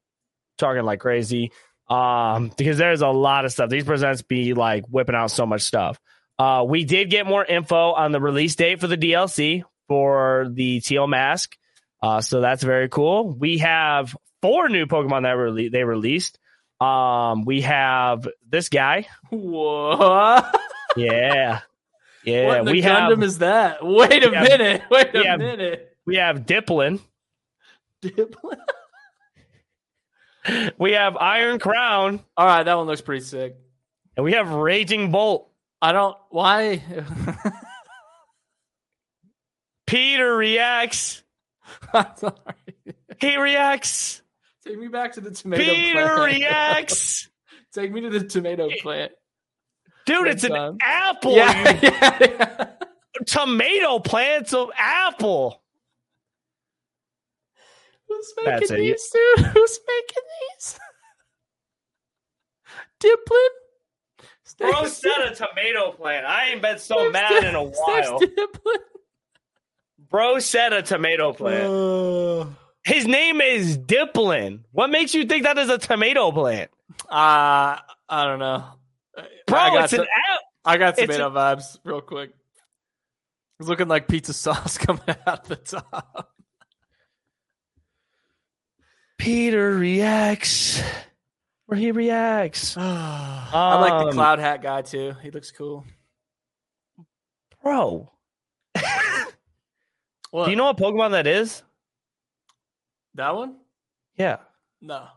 talking like crazy. Um, because there's a lot of stuff. These presents be like whipping out so much stuff. Uh, we did get more info on the release date for the DLC for the Teal Mask. Uh, so that's very cool. We have four new Pokemon that rele- they released. Um, we have this guy. What? [LAUGHS] Yeah. Yeah. what we have is that? [LAUGHS] Wait a have- minute. Wait a have- minute. we have Dipplin. Diplo- [LAUGHS] We have Iron Crown. All right, that one looks pretty sick. And we have Raging Bolt. I don't. Why? [LAUGHS] Peter reacts. I'm sorry. He reacts. Take me back to the tomato plant. Peter plant. reacts. Take me to the tomato plant. Dude, it's an apple. Yeah, yeah, [LAUGHS] yeah. tomato plants of apple. Who's That's making it. these, dude? [LAUGHS] Who's making these? [LAUGHS] Dipplin? Bro said a tomato plant. I ain't been so mad in a while. Bro said a tomato plant. His name is Dipplin. What makes you think that is a tomato plant? Uh, I don't know. Bro, I got, it's an app. I got tomato vibes real quick. It's looking like pizza [LAUGHS] sauce coming out the top. Peter reacts. Where he reacts. [SIGHS] I like the Um, cloud hat guy too. He looks cool. Bro, [LAUGHS] do you know what Pokemon that is? that one? Yeah. No,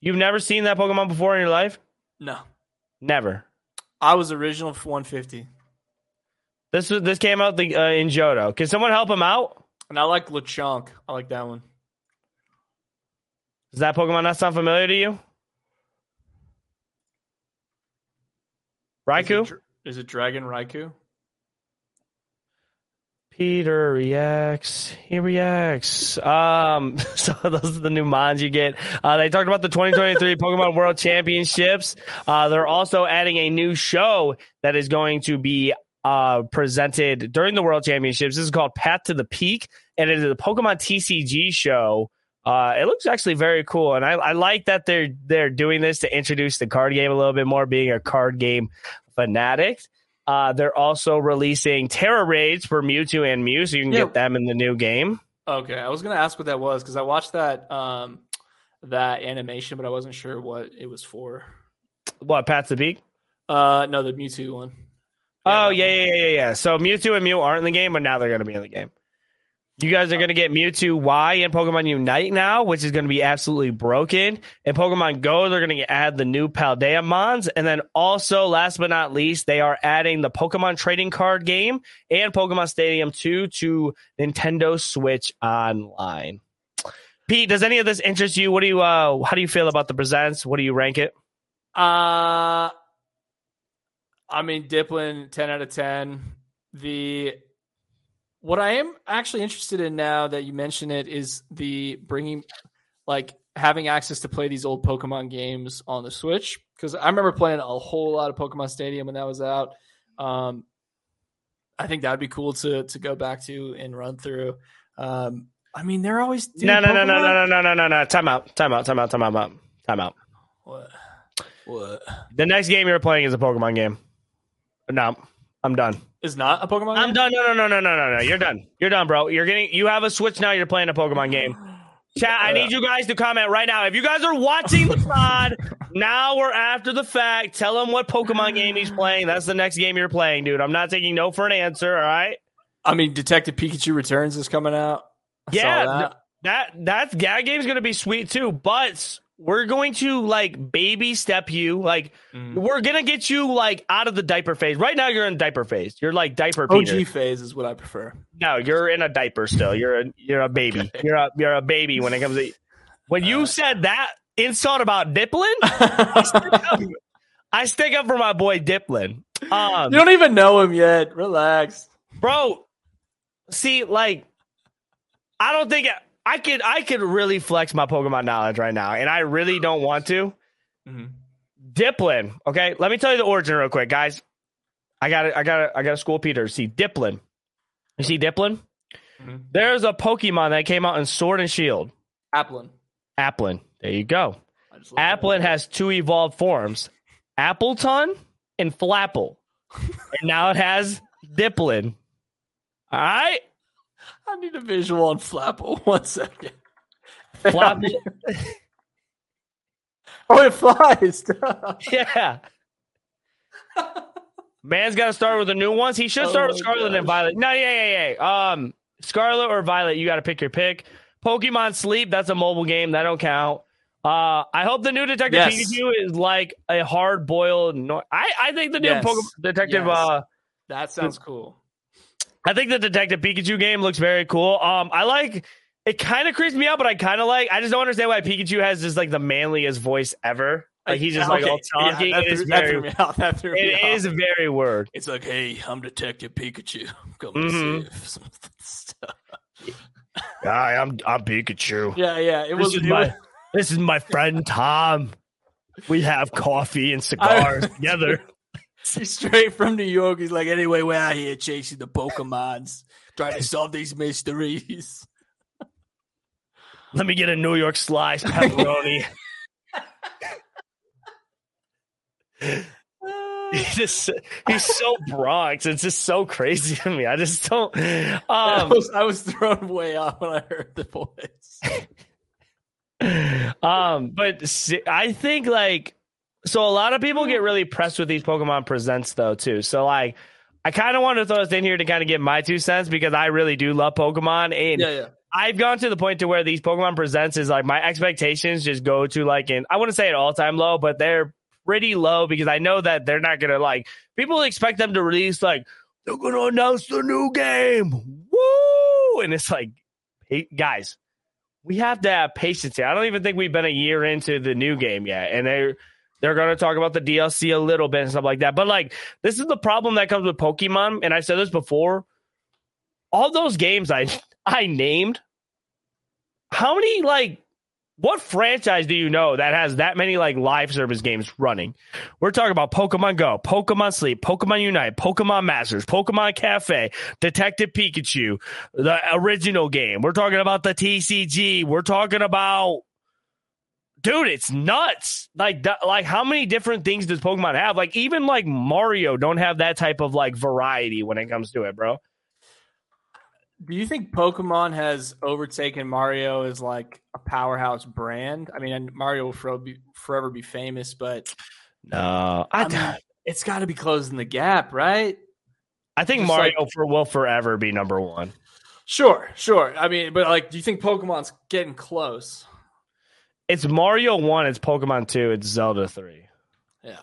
You've never seen that Pokemon before in your life? no. Never. I was original for 150, This was this came out the, uh, in Johto. Can someone help him out? and I like Lechonk. I like that one. Does that Pokemon not sound familiar to you? Raikou? it, dr- is it Dragon Raikou? Peter reacts. He reacts. Um, [LAUGHS] so those are the new mons you get. Uh, they talked about the 2023 [LAUGHS] Pokemon World Championships. Uh, they're also adding a new show that is going to be uh, presented during the World Championships. This is called Path to the Peak, and it is a Pokemon TCG show. Uh, it looks actually very cool, and I, I like that they're they're doing this to introduce the card game a little bit more, being a card game fanatic. Uh, they're also releasing Tera Raids for Mewtwo and Mew, so you can Yeah. get them in the new game. Okay, I was gonna ask what that was because I watched that um that animation, but I wasn't sure what it was for. What, Path to the Peak? Uh, no, the Mewtwo one. Oh, yeah, one. yeah, yeah, yeah. So Mewtwo and Mew aren't in the game, but now they're going to be in the game. You guys are going to get Mewtwo Y in Pokemon Unite now, which is going to be absolutely broken. In Pokemon Go, they're going to add the new Paldea Mons. And then also, last but not least, they are adding the Pokemon Trading Card game and Pokemon Stadium 2 to Nintendo Switch Online. Pete, does any of this interest you? What do you uh how do you feel about the presents? What do you rank it? Uh, I mean, Dipplin, ten out of ten. The what I am actually interested in now that you mention it is the bringing, like, having access to play these old Pokemon games on the Switch. Because I remember playing a whole lot of Pokemon Stadium when that was out. Um, I think that'd be cool to to go back to and run through. Um, I mean, they're always no, no, no, no, no, no, no, no, no, no. Time out. Time out. Time out. Time out. Time out. What? What The next game you're playing is a Pokemon game. No, I'm done. is not a Pokemon? I'm game? done. No, no, no, no, no, no, no. You're done. You're done, bro. You're getting. You have a Switch now. You're playing a Pokemon game. Chat. I need you guys to comment right now. If you guys are watching the pod now or after the fact, tell him what Pokemon game he's playing. That's the next game you're playing, dude. I'm not taking no for an answer. All right. I mean, Detective Pikachu Returns is coming out. I saw Yeah, that. That that that game's gonna be sweet too, but we're going to like baby step you. Like Mhm. we're gonna get you like out of the diaper phase. Right now, you're in diaper phase. You're like diaper Peter. OG phase is what I prefer. No, you're in a diaper still. You're a you're a baby. You're a you're a baby when it comes to when you Uh. said that insult about Dipplin. [LAUGHS] I stick up for my boy Dipplin. Um, you don't even know him yet. Relax, bro. See, like, I don't think I could. I could really flex my Pokemon knowledge right now, and I really don't want to. Mm-hmm. Dipplin. Okay, let me tell you the origin real quick, guys. I got it. I got it. I got a school Peter. See Dipplin. You see Dipplin? Mm-hmm. There's a Pokemon that came out in Sword and Shield. Applin. Applin. There you go. Applin has two evolved forms, Appletun and Flapple. [LAUGHS] and now it has Dipplin. All right. I need a visual on Flapple. [LAUGHS] One second. Flapple. [LAUGHS] oh, it flies. [LAUGHS] yeah. Man's got to start with the new ones. He should oh start oh with Scarlet gosh. and Violet. No, yeah, yeah, yeah. Um, Scarlet or Violet, you got to pick your pick. Pokemon Sleep, that's a mobile game. That don't count. Uh, I hope the new Detective yes. Pikachu is like a hard boiled. No- I I think the new yes. Pokemon Detective. Yes. Uh, that sounds cool. I think the Detective Pikachu game looks very cool. Um, I like. It kind of creeps me out, but I kind of like. I just don't understand why Pikachu has just like the manliest voice ever. Like he's just okay. like all talking. Yeah, that, threw, that threw me out. That threw me out. very weird. It's like, hey, I'm Detective Pikachu. Come mm-hmm. save some stuff. [LAUGHS] Hi, I'm I'm Pikachu. Yeah, yeah. It this was my [LAUGHS] this is my friend Tom. We have coffee and cigars I, together. [LAUGHS] [LAUGHS] He's straight from New York. He's like, anyway, we're out here chasing the Pokemons, trying to solve these mysteries. Let me get a New York slice pepperoni. [LAUGHS] he's just he's so Bronx. It's just so crazy to me. I just don't. Um, I, was, I was thrown way off when I heard the voice. [LAUGHS] um, but I think like so a lot of people get mm. really pressed with these Pokemon Presents though too. So like. I kind of want to throw this in here to kind of get my two cents because I really do love Pokemon and yeah, yeah. I've gone to the point to where these Pokemon Presents is like my expectations just go to like an I wouldn't say an all time low, but they're pretty low because I know that they're not gonna like people expect them to release like they're gonna announce the new game. Woo! And it's like, hey, guys, we have to have patience here. I don't even think we've been a year into the new game yet, and they're they're going to talk about the DLC a little bit and stuff like that. But like, this is the problem that comes with Pokemon, and I said this before. All those games I [LAUGHS] I named, how many like what franchise do you know that has that many like live service games running? We're talking about Pokemon Go, Pokemon Sleep, Pokemon Unite, Pokemon Masters, Pokemon Cafe, Detective Pikachu, the original game. We're talking about the TCG. We're talking about dude, it's nuts. Like like how many different things does Pokemon have? Like even like Mario don't have that type of like variety when it comes to it, bro. Do you think Pokemon has overtaken Mario as like a powerhouse brand? I mean, Mario will forever be, forever be famous, but no, I, I mean, it's got to be closing the gap, right? I think Just Mario like, for, will forever be number one. Sure, sure. I mean, but like, do you think Pokemon's getting close? It's Mario one. It's Pokemon two. It's Zelda three. Yeah.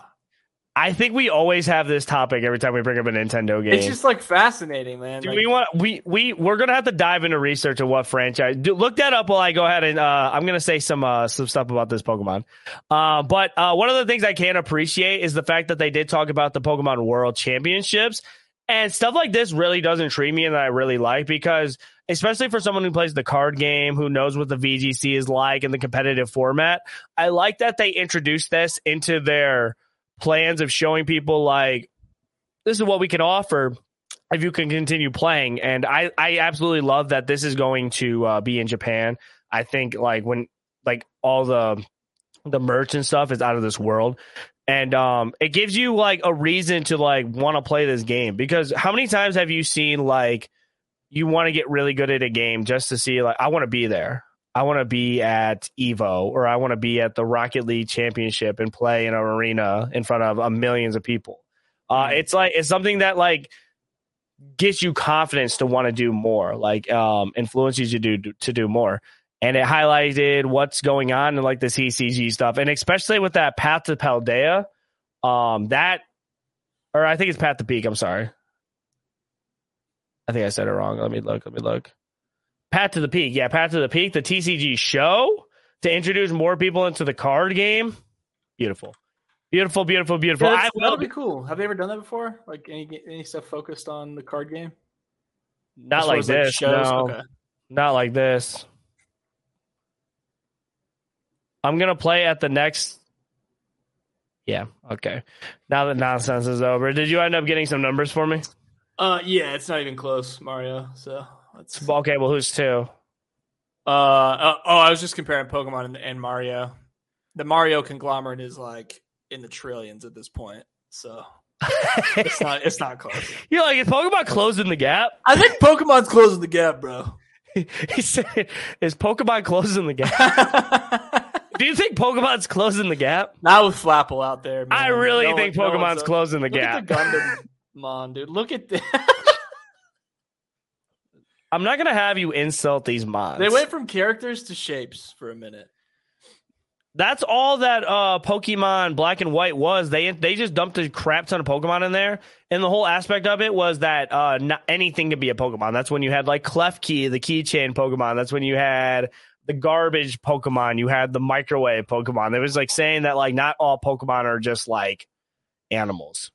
I think we always have this topic every time we bring up a Nintendo game. It's just like fascinating, man. Do like, we want we we we're gonna have to dive into research of what franchise. Do, look that up while I go ahead and uh, I'm gonna say some uh, some stuff about this Pokemon. Uh, but uh, one of the things I can appreciate is the fact that they did talk about the Pokemon World Championships and stuff like this. Really does intrigue me, and that I really like because especially for someone who plays the card game, who knows what the VGC is like in the competitive format. I like that they introduced this into their plans of showing people like this is what we can offer if you can continue playing. And I, I absolutely love that this is going to uh, be in Japan. I think like when like all the the merch and stuff is out of this world. And um it gives you like a reason to like want to play this game because how many times have you seen like you want to get really good at a game just to see like I want to be there. I want to be at Evo or I want to be at the Rocket League Championship and play in an arena in front of uh, millions of people. Uh, mm-hmm. it's like it's something that like gets you confidence to want to do more, like um, influences you to do to do more. And it highlighted what's going on in like the CCG stuff, and especially with that Path to Paldea, um, that or I think it's Path to Peak. I'm sorry, I think I said it wrong. Let me look. Let me look. Path to the Peak. Yeah, Path to the Peak, the TCG show to introduce more people into the card game. Beautiful. Beautiful, beautiful, beautiful. Yeah, I that'll be cool. Have they ever done that before? Like any any stuff focused on the card game? not As like as, this. shows? no, Okay. not like this. I'm gonna play at the next. Yeah. Okay. Now that nonsense is over, did you end up getting some numbers for me? Uh, yeah, it's not even close, Mario. So that's uh, Okay. Well, who's two? uh oh, I was just comparing Pokemon and, and Mario. The Mario conglomerate is like in the trillions at this point, so it's not it's not close. [LAUGHS] You're like, is Pokemon closing the gap? I think Pokemon's closing the gap, bro. [LAUGHS] he said, "Is Pokemon closing the gap? [LAUGHS] Do you think Pokemon's closing the gap? Not with Flapple out there. Man. I really No think one- no Pokemon's one's closing the Look gap. the Gundam Mon, dude. Look at this. [LAUGHS] I'm not gonna have you insult these mods. they went from characters to shapes for a minute. That's all that uh, Pokemon Black and White was. They they just dumped a crap ton of Pokemon in there, and the whole aspect of it was that uh, not anything could be a Pokemon. That's when you had like Klefki, the keychain Pokemon. That's when you had the garbage Pokemon. You had the microwave Pokemon. It was like saying that like not all Pokemon are just like animals.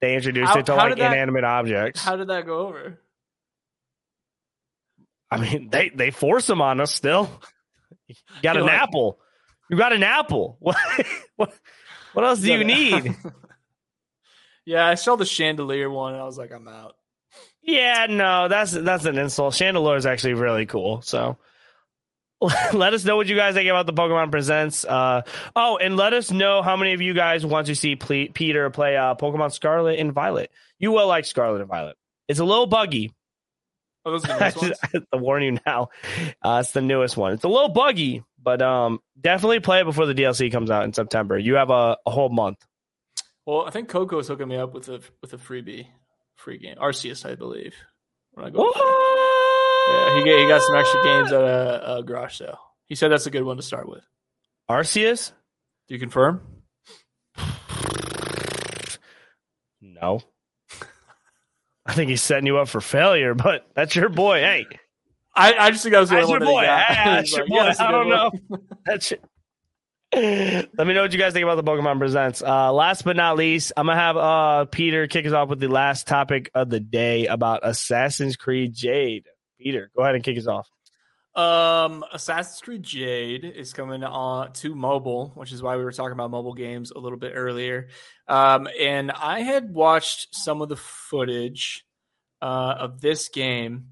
They introduced How- it to like that- inanimate objects. How did that go over? I mean, they they force them on us still. You got You're an like- apple. You got an apple. [LAUGHS] What what, what else do you need? [LAUGHS] yeah, I saw the chandelier one and I was like, I'm out. Yeah, no, that's that's an insult. Chandelier is actually really cool. So [LAUGHS] let us know what you guys think about the Pokemon Presents. Uh, oh, and let us know how many of you guys want to see Ple- Peter play uh, Pokemon Scarlet and Violet. You will like Scarlet and Violet. It's a little buggy. Oh, those are the [LAUGHS] I nice ones. just- I have to warn you now. Uh, it's the newest one. It's a little buggy, but um, definitely play it before the DLC comes out in September. You have a, a whole month. Well, I think Coco's hooking me up with a with a freebie, free game. Arceus, I believe. When I go, yeah, he got, he got some extra games at a, a garage sale. He said that's a good one to start with. Arceus? Do you confirm? No. I think he's setting you up for failure, but that's your boy. Hey, I, I just think I was the That's your one boy. that he got. He's [LAUGHS] that's [LAUGHS] your like, boy. yeah, I don't know. that's your... [LAUGHS] Let me know what you guys think about the Pokemon Presents. Uh, last but not least, I'm gonna have uh, Peter kick us off with the last topic of the day about Assassin's Creed Jade. Peter, go ahead and kick us off. Um, Assassin's Creed Jade is coming on to mobile, which is why we were talking about mobile games a little bit earlier. Um, and I had watched some of the footage uh, of this game,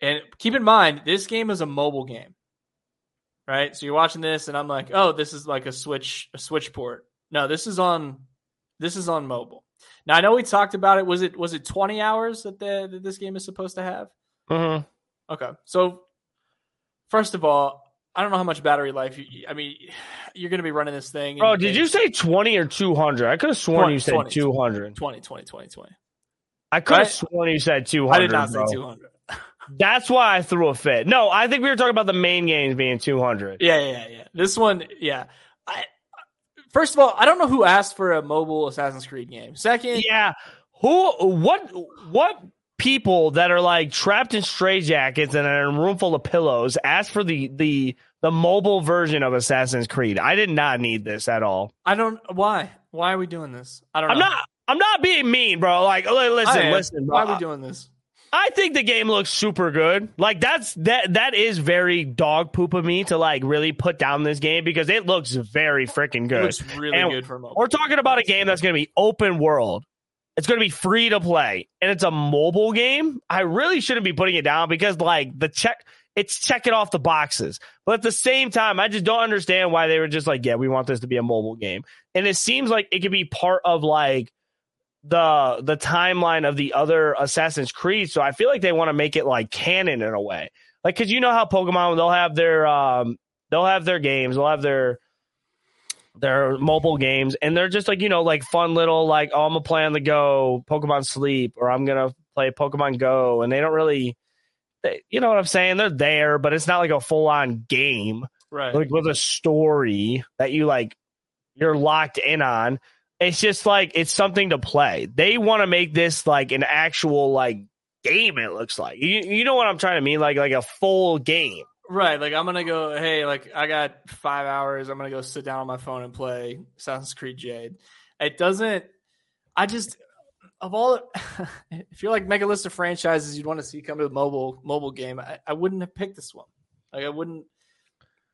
and keep in mind this game is a mobile game, right? So you're watching this, and I'm like, oh, this is like a Switch, a Switch port. No, this is on, this is on mobile. Now I know we talked about it. Was it was it 20 hours that the that this game is supposed to have? Mm-hmm. Okay. So, first of all, I don't know how much battery life. You, I mean, you're going to be running this thing. Bro, did you say 20 or 200? I could have sworn 20, you said 20. 200. 20, 20, 20, 20. I could have Right? sworn you said 200. I did not bro. say 200. [LAUGHS] That's why I threw a fit. No, I think we were talking about the main games being 200. Yeah, yeah, yeah, yeah. This one, yeah. I, first of all, I don't know who asked for a mobile Assassin's Creed game. Second, Yeah. Who? What? What people that are like trapped in straitjackets and are in a room full of pillows ask for the the the mobile version of Assassin's Creed? I did not need this at all. I don't. Why? Why are we doing this? I don't I'm know. not. I'm not being mean, bro. Like, listen, listen, bro. Why are we doing this? I think the game looks super good. Like that's that that is very dog poop of me to like really put down this game because it looks very freaking It good. looks really And good for mobile. We're talking about a game that's going to be open world. It's going to be free to play, and it's a mobile game. I really shouldn't be putting it down because, like, the check, it's checking off the boxes. But at the same time, I just don't understand why they were just like, yeah, we want this to be a mobile game. And it seems like it could be part of like the the timeline of the other Assassin's Creed. So I feel like they want to make it like canon in a way, like because you know how Pokemon they'll have their um they'll have their games, they'll have their their mobile games, and they're just like you know like fun little like oh I'm gonna play on the go Pokemon Sleep or I'm gonna play Pokemon Go, and they don't really. They, you know what I'm saying? They're there, but it's not like a full on game right. like with a story that you like you're locked in on. It's just like it's something to play. They want to make this like an actual like game. It looks like you, you know what I'm trying to mean, like like a full game. Right, like I'm gonna go. Hey, like I got five hours. I'm gonna go sit down on my phone and play Assassin's Creed Jade. It doesn't. I just of all. [LAUGHS] if you're like mega list of franchises you'd want to see come to the mobile mobile game, I, I wouldn't have picked this one. Like I wouldn't.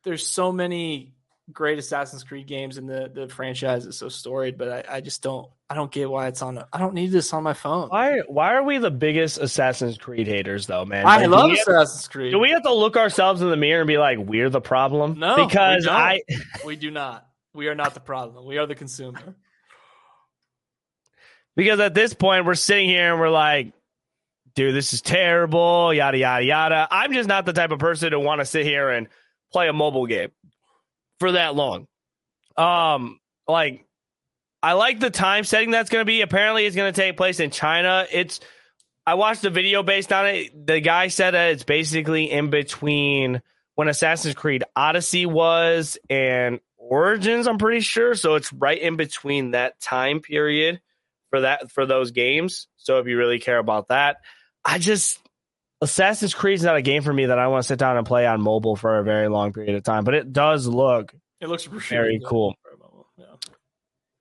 There's so many great Assassin's Creed games, and the the franchise is so storied. But I, I just don't. I don't get why it's on. I don't need this on my phone. Why? Why are we the biggest Assassin's Creed haters, though, man? I Like, do love we have- Assassin's Creed. Do we have to look ourselves in the mirror and be like, we're the problem? No, we because don't. I [LAUGHS] we do not. We are not the problem. We are the consumer. [LAUGHS] because at this point we're sitting here and we're like, dude, this is terrible, yada yada yada. I'm just not the type of person to want to sit here and play a mobile game for that long. Um, like I like the time setting that's going to be. Apparently, it's going to take place in China. It's I watched a video based on it. The guy said that it's basically in between when Assassin's Creed Odyssey was and Origins. I'm pretty sure, so it's right in between that time period for that for those games. So if you really care about that, I just Assassin's Creed is not a game for me that I want to sit down and play on mobile for a very long period of time. But it does look It looks Very cool. Yeah.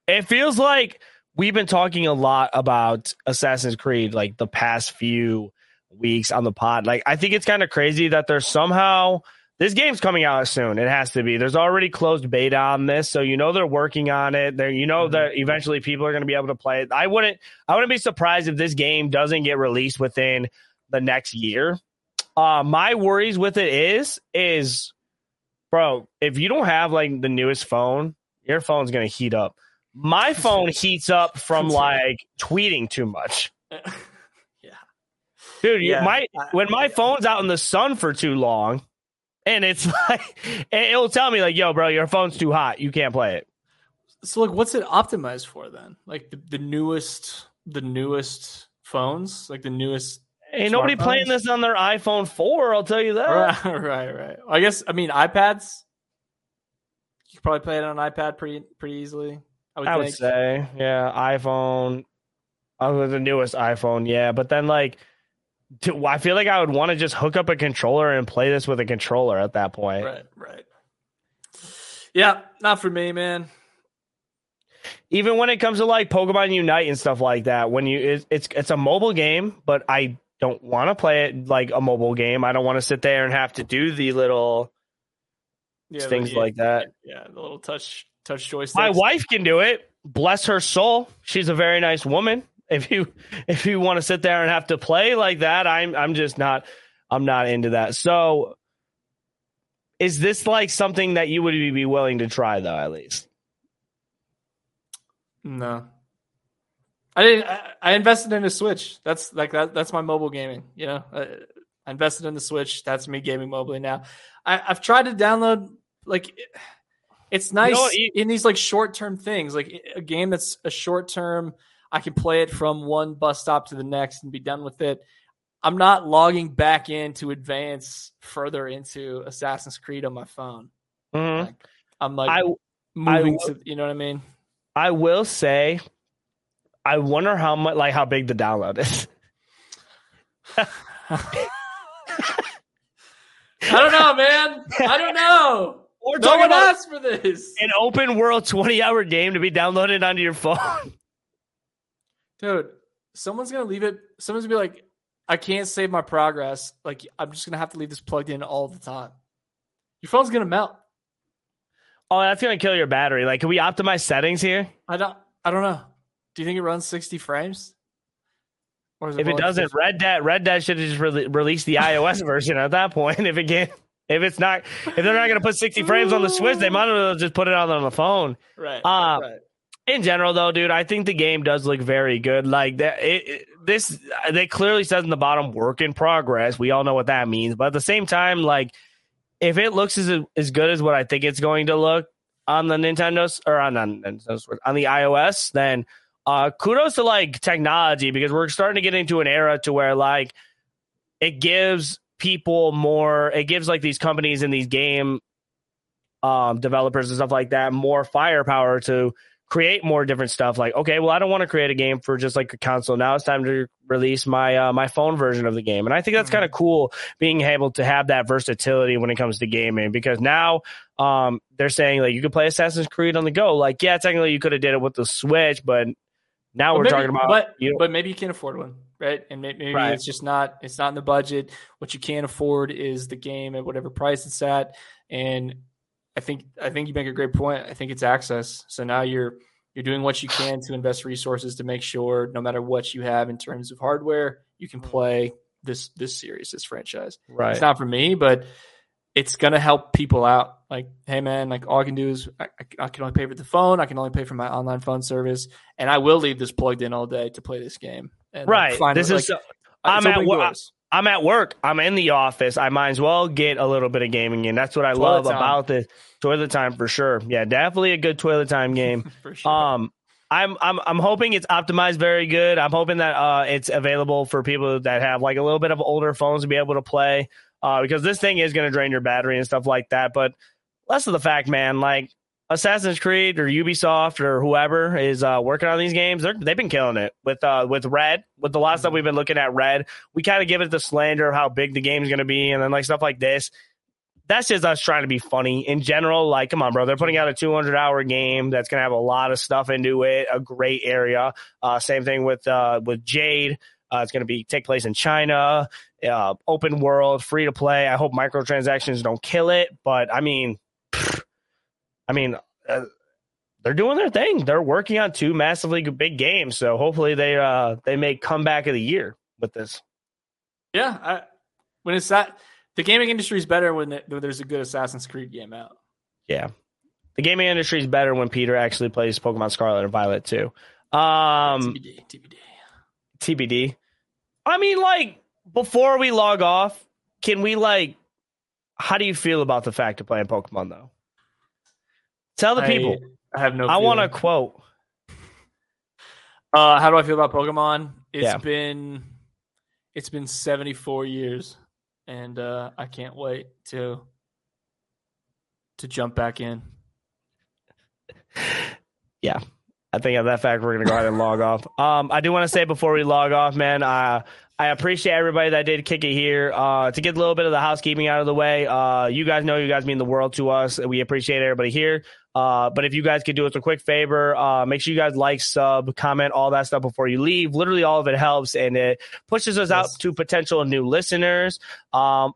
it feels like we've been talking a lot about Assassin's Creed like the past few weeks on the pod. Like I think it's kind of crazy that there's somehow this game's coming out soon. It has to be. There's already closed beta on this, so you know they're working on it. There, you know Mhm. that eventually people are going to be able to play it. I wouldn't. I wouldn't be surprised if this game doesn't get released within the next year. Uh, my worries with it is is, bro, if you don't have like the newest phone, your phone's going to heat up. My [LAUGHS] phone heats up from like tweeting too much. [LAUGHS] yeah. Dude, Yeah. my I- when my phone's out in the sun for too long, and it's [LAUGHS] like it- it'll tell me like, "Yo, bro, your phone's too hot. You can't play it." So like, what's it optimized for then? Like the, the newest, the newest phones, like the newest. Ain't nobody playing this on their iPhone four. I'll tell you that. Right, [LAUGHS] right, right. I guess I mean iPads. You could probably play it on an iPad pretty pretty easily. I would, I would say, yeah, iPhone. Oh, the newest iPhone, yeah. But then, like, do, I feel like I would want to just hook up a controller and play this with a controller at that point. Right, right. Yeah, not for me, man. even when it comes to like Pokemon Unite and stuff like that, when you it's it's, it's a mobile game, but I don't want to play it like a mobile game. I don't want to sit there and have to do the little Yeah, things yeah, like that. Yeah, the little touch touch joysticks. My wife can do it. Bless her soul. She's a very nice woman. If you [LAUGHS] if you want to sit there and have to play like that, I'm I'm just not I'm not into that. So is this like something that you would be willing to try though at least? No. I didn't. I, I invested in a Switch. That's like that. That's my mobile gaming. You know, I, I invested in the Switch. That's me gaming mobily now. I, I've tried to download like it's nice know you- in these like short term things, like a game that's a short term. I can play it from one bus stop to the next and be done with it. I'm not logging back in to advance further into Assassin's Creed on my phone. Mhm. I'm like I moving will- to, you know what I mean? I will say, I wonder how much, like, how big the download is. [LAUGHS] I don't know, man. I don't know. [LAUGHS] We're No one asked for this. an open world twenty hour game to be downloaded onto your phone. Dude, someone's gonna leave it. Someone's gonna be like, I can't save my progress. Like, I'm just gonna have to leave this plugged in all the time. Your phone's gonna melt. oh, that's gonna kill your battery. Like, can we optimize settings here? I don't. I don't know. Do you think it runs 60 frames? Or is If it doesn't, Red Dead, Red Dead should have just re- released the iOS [LAUGHS] version at that point. If it can, if it's not, if they're not gonna put sixty frames on the Switch, they might as well just put it on on the phone. right, uh, right. in general though dude i think the game does look very good like that it, it, this they clearly says in the bottom work in progress we all know what that means but at the same time like if it looks as as good as what i think it's going to look on the nintendo or on, on, on the ios then uh kudos to like technology because we're starting to get into an era to where like it gives people more it gives like these companies and these game um developers and stuff like that more firepower to create more different stuff. Like, okay, well, I don't want to create a game for just like a console. Now it's time to release my uh, my phone version of the game, and I think that's mm-hmm. kind of cool being able to have that versatility when it comes to gaming because now um, they're saying like you could play Assassin's Creed on the go. Like, yeah, technically you could have did it with the Switch, but now well, we're maybe, talking about but, you know, but maybe you can't afford one right? And maybe right. it's just not it's not in the budget. What you can't afford is the game at whatever price it's at. And i think i think you make a great point. I think it's access. So now you're you're doing what you can to invest resources to make sure no matter what you have in terms of hardware you can mm-hmm. play this this series this franchise. Right. it's not for me but it's gonna help people out. Like, hey man, like all I can do is I, I, can only pay for the phone. I can only pay for my online phone service, and I will leave this plugged in all day to play this game. And right. Like, this is. Like, I'm at work. I'm at work. I'm in the office. I might as well get a little bit of gaming in. That's what I toilet love time. about this toilet time for sure. Yeah, definitely a good toilet time [LAUGHS] game. for sure. Um, I'm I'm I'm hoping it's optimized very good. I'm hoping that uh, it's available for people that have like a little bit of older phones to be able to play uh, because this thing is going to drain your battery and stuff like that. But less of the fact, man, like Assassin's Creed or Ubisoft or whoever is uh, working on these games, they've been killing it with uh, with Red. With the last stuff we've been looking at, Red, we kind of give it the slander of how big the game's going to be, and then like stuff like this. That's just us trying to be funny in general. Like, come on, bro. They're putting out a 200 hour game that's going to have a lot of stuff into it, a great area. Uh, same thing with uh, with Jade. Uh, it's going to be take place in China, uh, open world, free to play. I hope microtransactions don't kill it, but I mean, I mean, uh, they're doing their thing. They're working on two massively big games, so hopefully they uh they make comeback of the year with this. Yeah, I, when it's that the gaming industry is better when, it, when there's a good Assassin's Creed game out. Yeah, the gaming industry is better when Peter actually plays Pokemon Scarlet and Violet too. Um, TBD, TBD. TBD. I mean, like before we log off, can we like? How do you feel about the fact of playing Pokemon though? Tell the people. I have no. I want a quote. Uh, how do I feel about Pokemon? It's yeah. been it's been 74 years and uh, I can't wait to to jump back in. [LAUGHS] Yeah, I think of that fact, we're going to go ahead and log off. Um, I do want to say before we log off, man, uh, I appreciate everybody that did kick it here. Uh, to get a little bit of the housekeeping out of the way, uh, you guys know you guys mean the world to us. We appreciate everybody here. Uh, but if you guys could do us a quick favor, uh, make sure you guys like, sub, comment, all that stuff before you leave. Literally, all of it helps and it pushes us yes. out to potential new listeners. Um,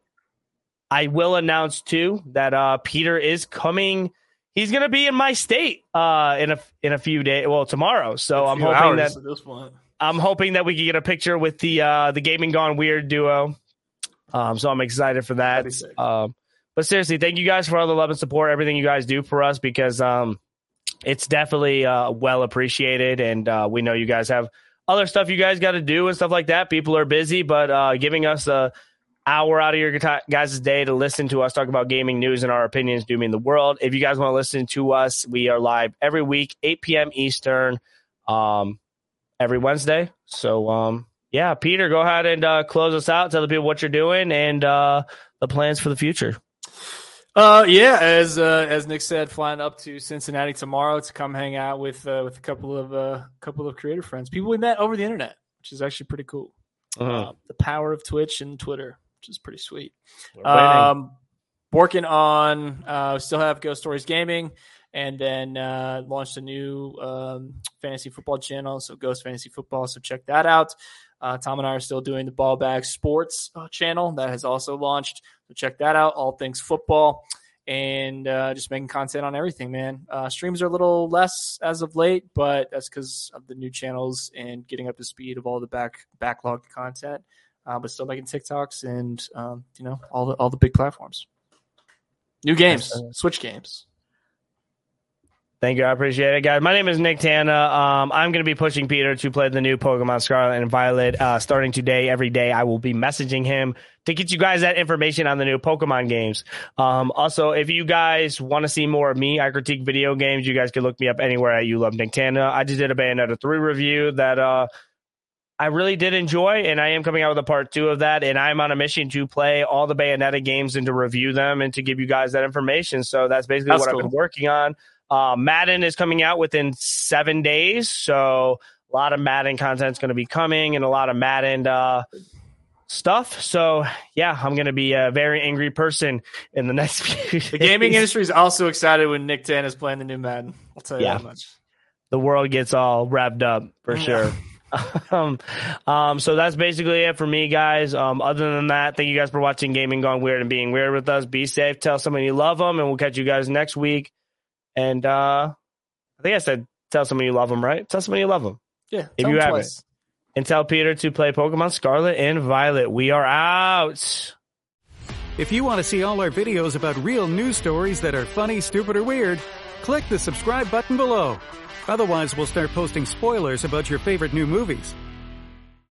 I will announce too that uh, Peter is coming he's going to be in my state uh, in a in a few days. Well, tomorrow. So I'm hoping that I'm hoping that we can get a picture with the uh, the Gaming Gone Weird duo. Um, so I'm excited for that. Um, but seriously, thank you guys for all the love and support, everything you guys do for us, because um, it's definitely uh, well appreciated, and uh, we know you guys have other stuff you guys got to do and stuff like that. People are busy, but uh, giving us a hour out of your guys' day to listen to us talk about gaming news and our opinions do mean the world. If you guys want to listen to us, we are live every week, 8 p.m. Eastern, um, every Wednesday. So, um, yeah, Peter, go ahead and uh, close us out. Tell the people what you're doing and uh, the plans for the future. Uh, yeah, as uh, as Nick said, flying up to Cincinnati tomorrow to come hang out with uh, with a couple of uh, couple of creator friends, people we met over the internet, which is actually pretty cool. Uh-huh. Uh, the power of Twitch and Twitter which is pretty sweet. Um, working on uh, still have Ghost Stories Gaming, and then uh, launched a new um, fantasy football channel, so Ghost Fantasy Football. So check that out. Uh, Tom and I are still doing the Ball Bag Sports uh, channel that has also launched. So check that out. All things football and uh, just making content on everything, man. Uh, streams are a little less as of late, but that's because of the new channels and getting up to speed of all the back backlog content uh, but still making TikToks and um, you know all the all the big platforms. New games, Switch games. Thank you. I appreciate it, guys. My name is Nick Tana. Um, I'm going to be pushing Peter to play the new Pokemon Scarlet and Violet uh, starting today. Every day, I will be messaging him to get you guys that information on the new Pokemon games. Um, also, if you guys want to see more of me, I critique video games. You guys can look me up anywhere at You Love Nick Tana. I just did a Bayonetta 3 review that uh, I really did enjoy, and I am coming out with a part two of that. And I'm on a mission to play all the Bayonetta games and to review them and to give you guys that information. So that's basically that's what cool. I've been working on. Uh, Madden is coming out within seven days, so a lot of Madden content is going to be coming, and a lot of Madden uh, stuff. So yeah, I'm going to be a very angry person in the [LAUGHS] next few. The gaming industry is also excited when Nick Tan is playing the new Madden. I'll tell you Yeah. that much. the world gets all wrapped up for Yeah. sure. [LAUGHS] [LAUGHS] um, um, so that's basically it for me, guys. Um, other than that, thank you guys for watching Gaming Gone Weird and being weird with us. Be safe. Tell someone you love them, and we'll catch you guys next week. And uh, I think I said tell someone you love them, right? Tell someone you love them. Yeah. If you haven't. twice. And tell Peter to play Pokemon Scarlet and Violet. We are out. If you want to see all our videos about real news stories that are funny, stupid, or weird, click the subscribe button below. Otherwise, we'll start posting spoilers about your favorite new movies.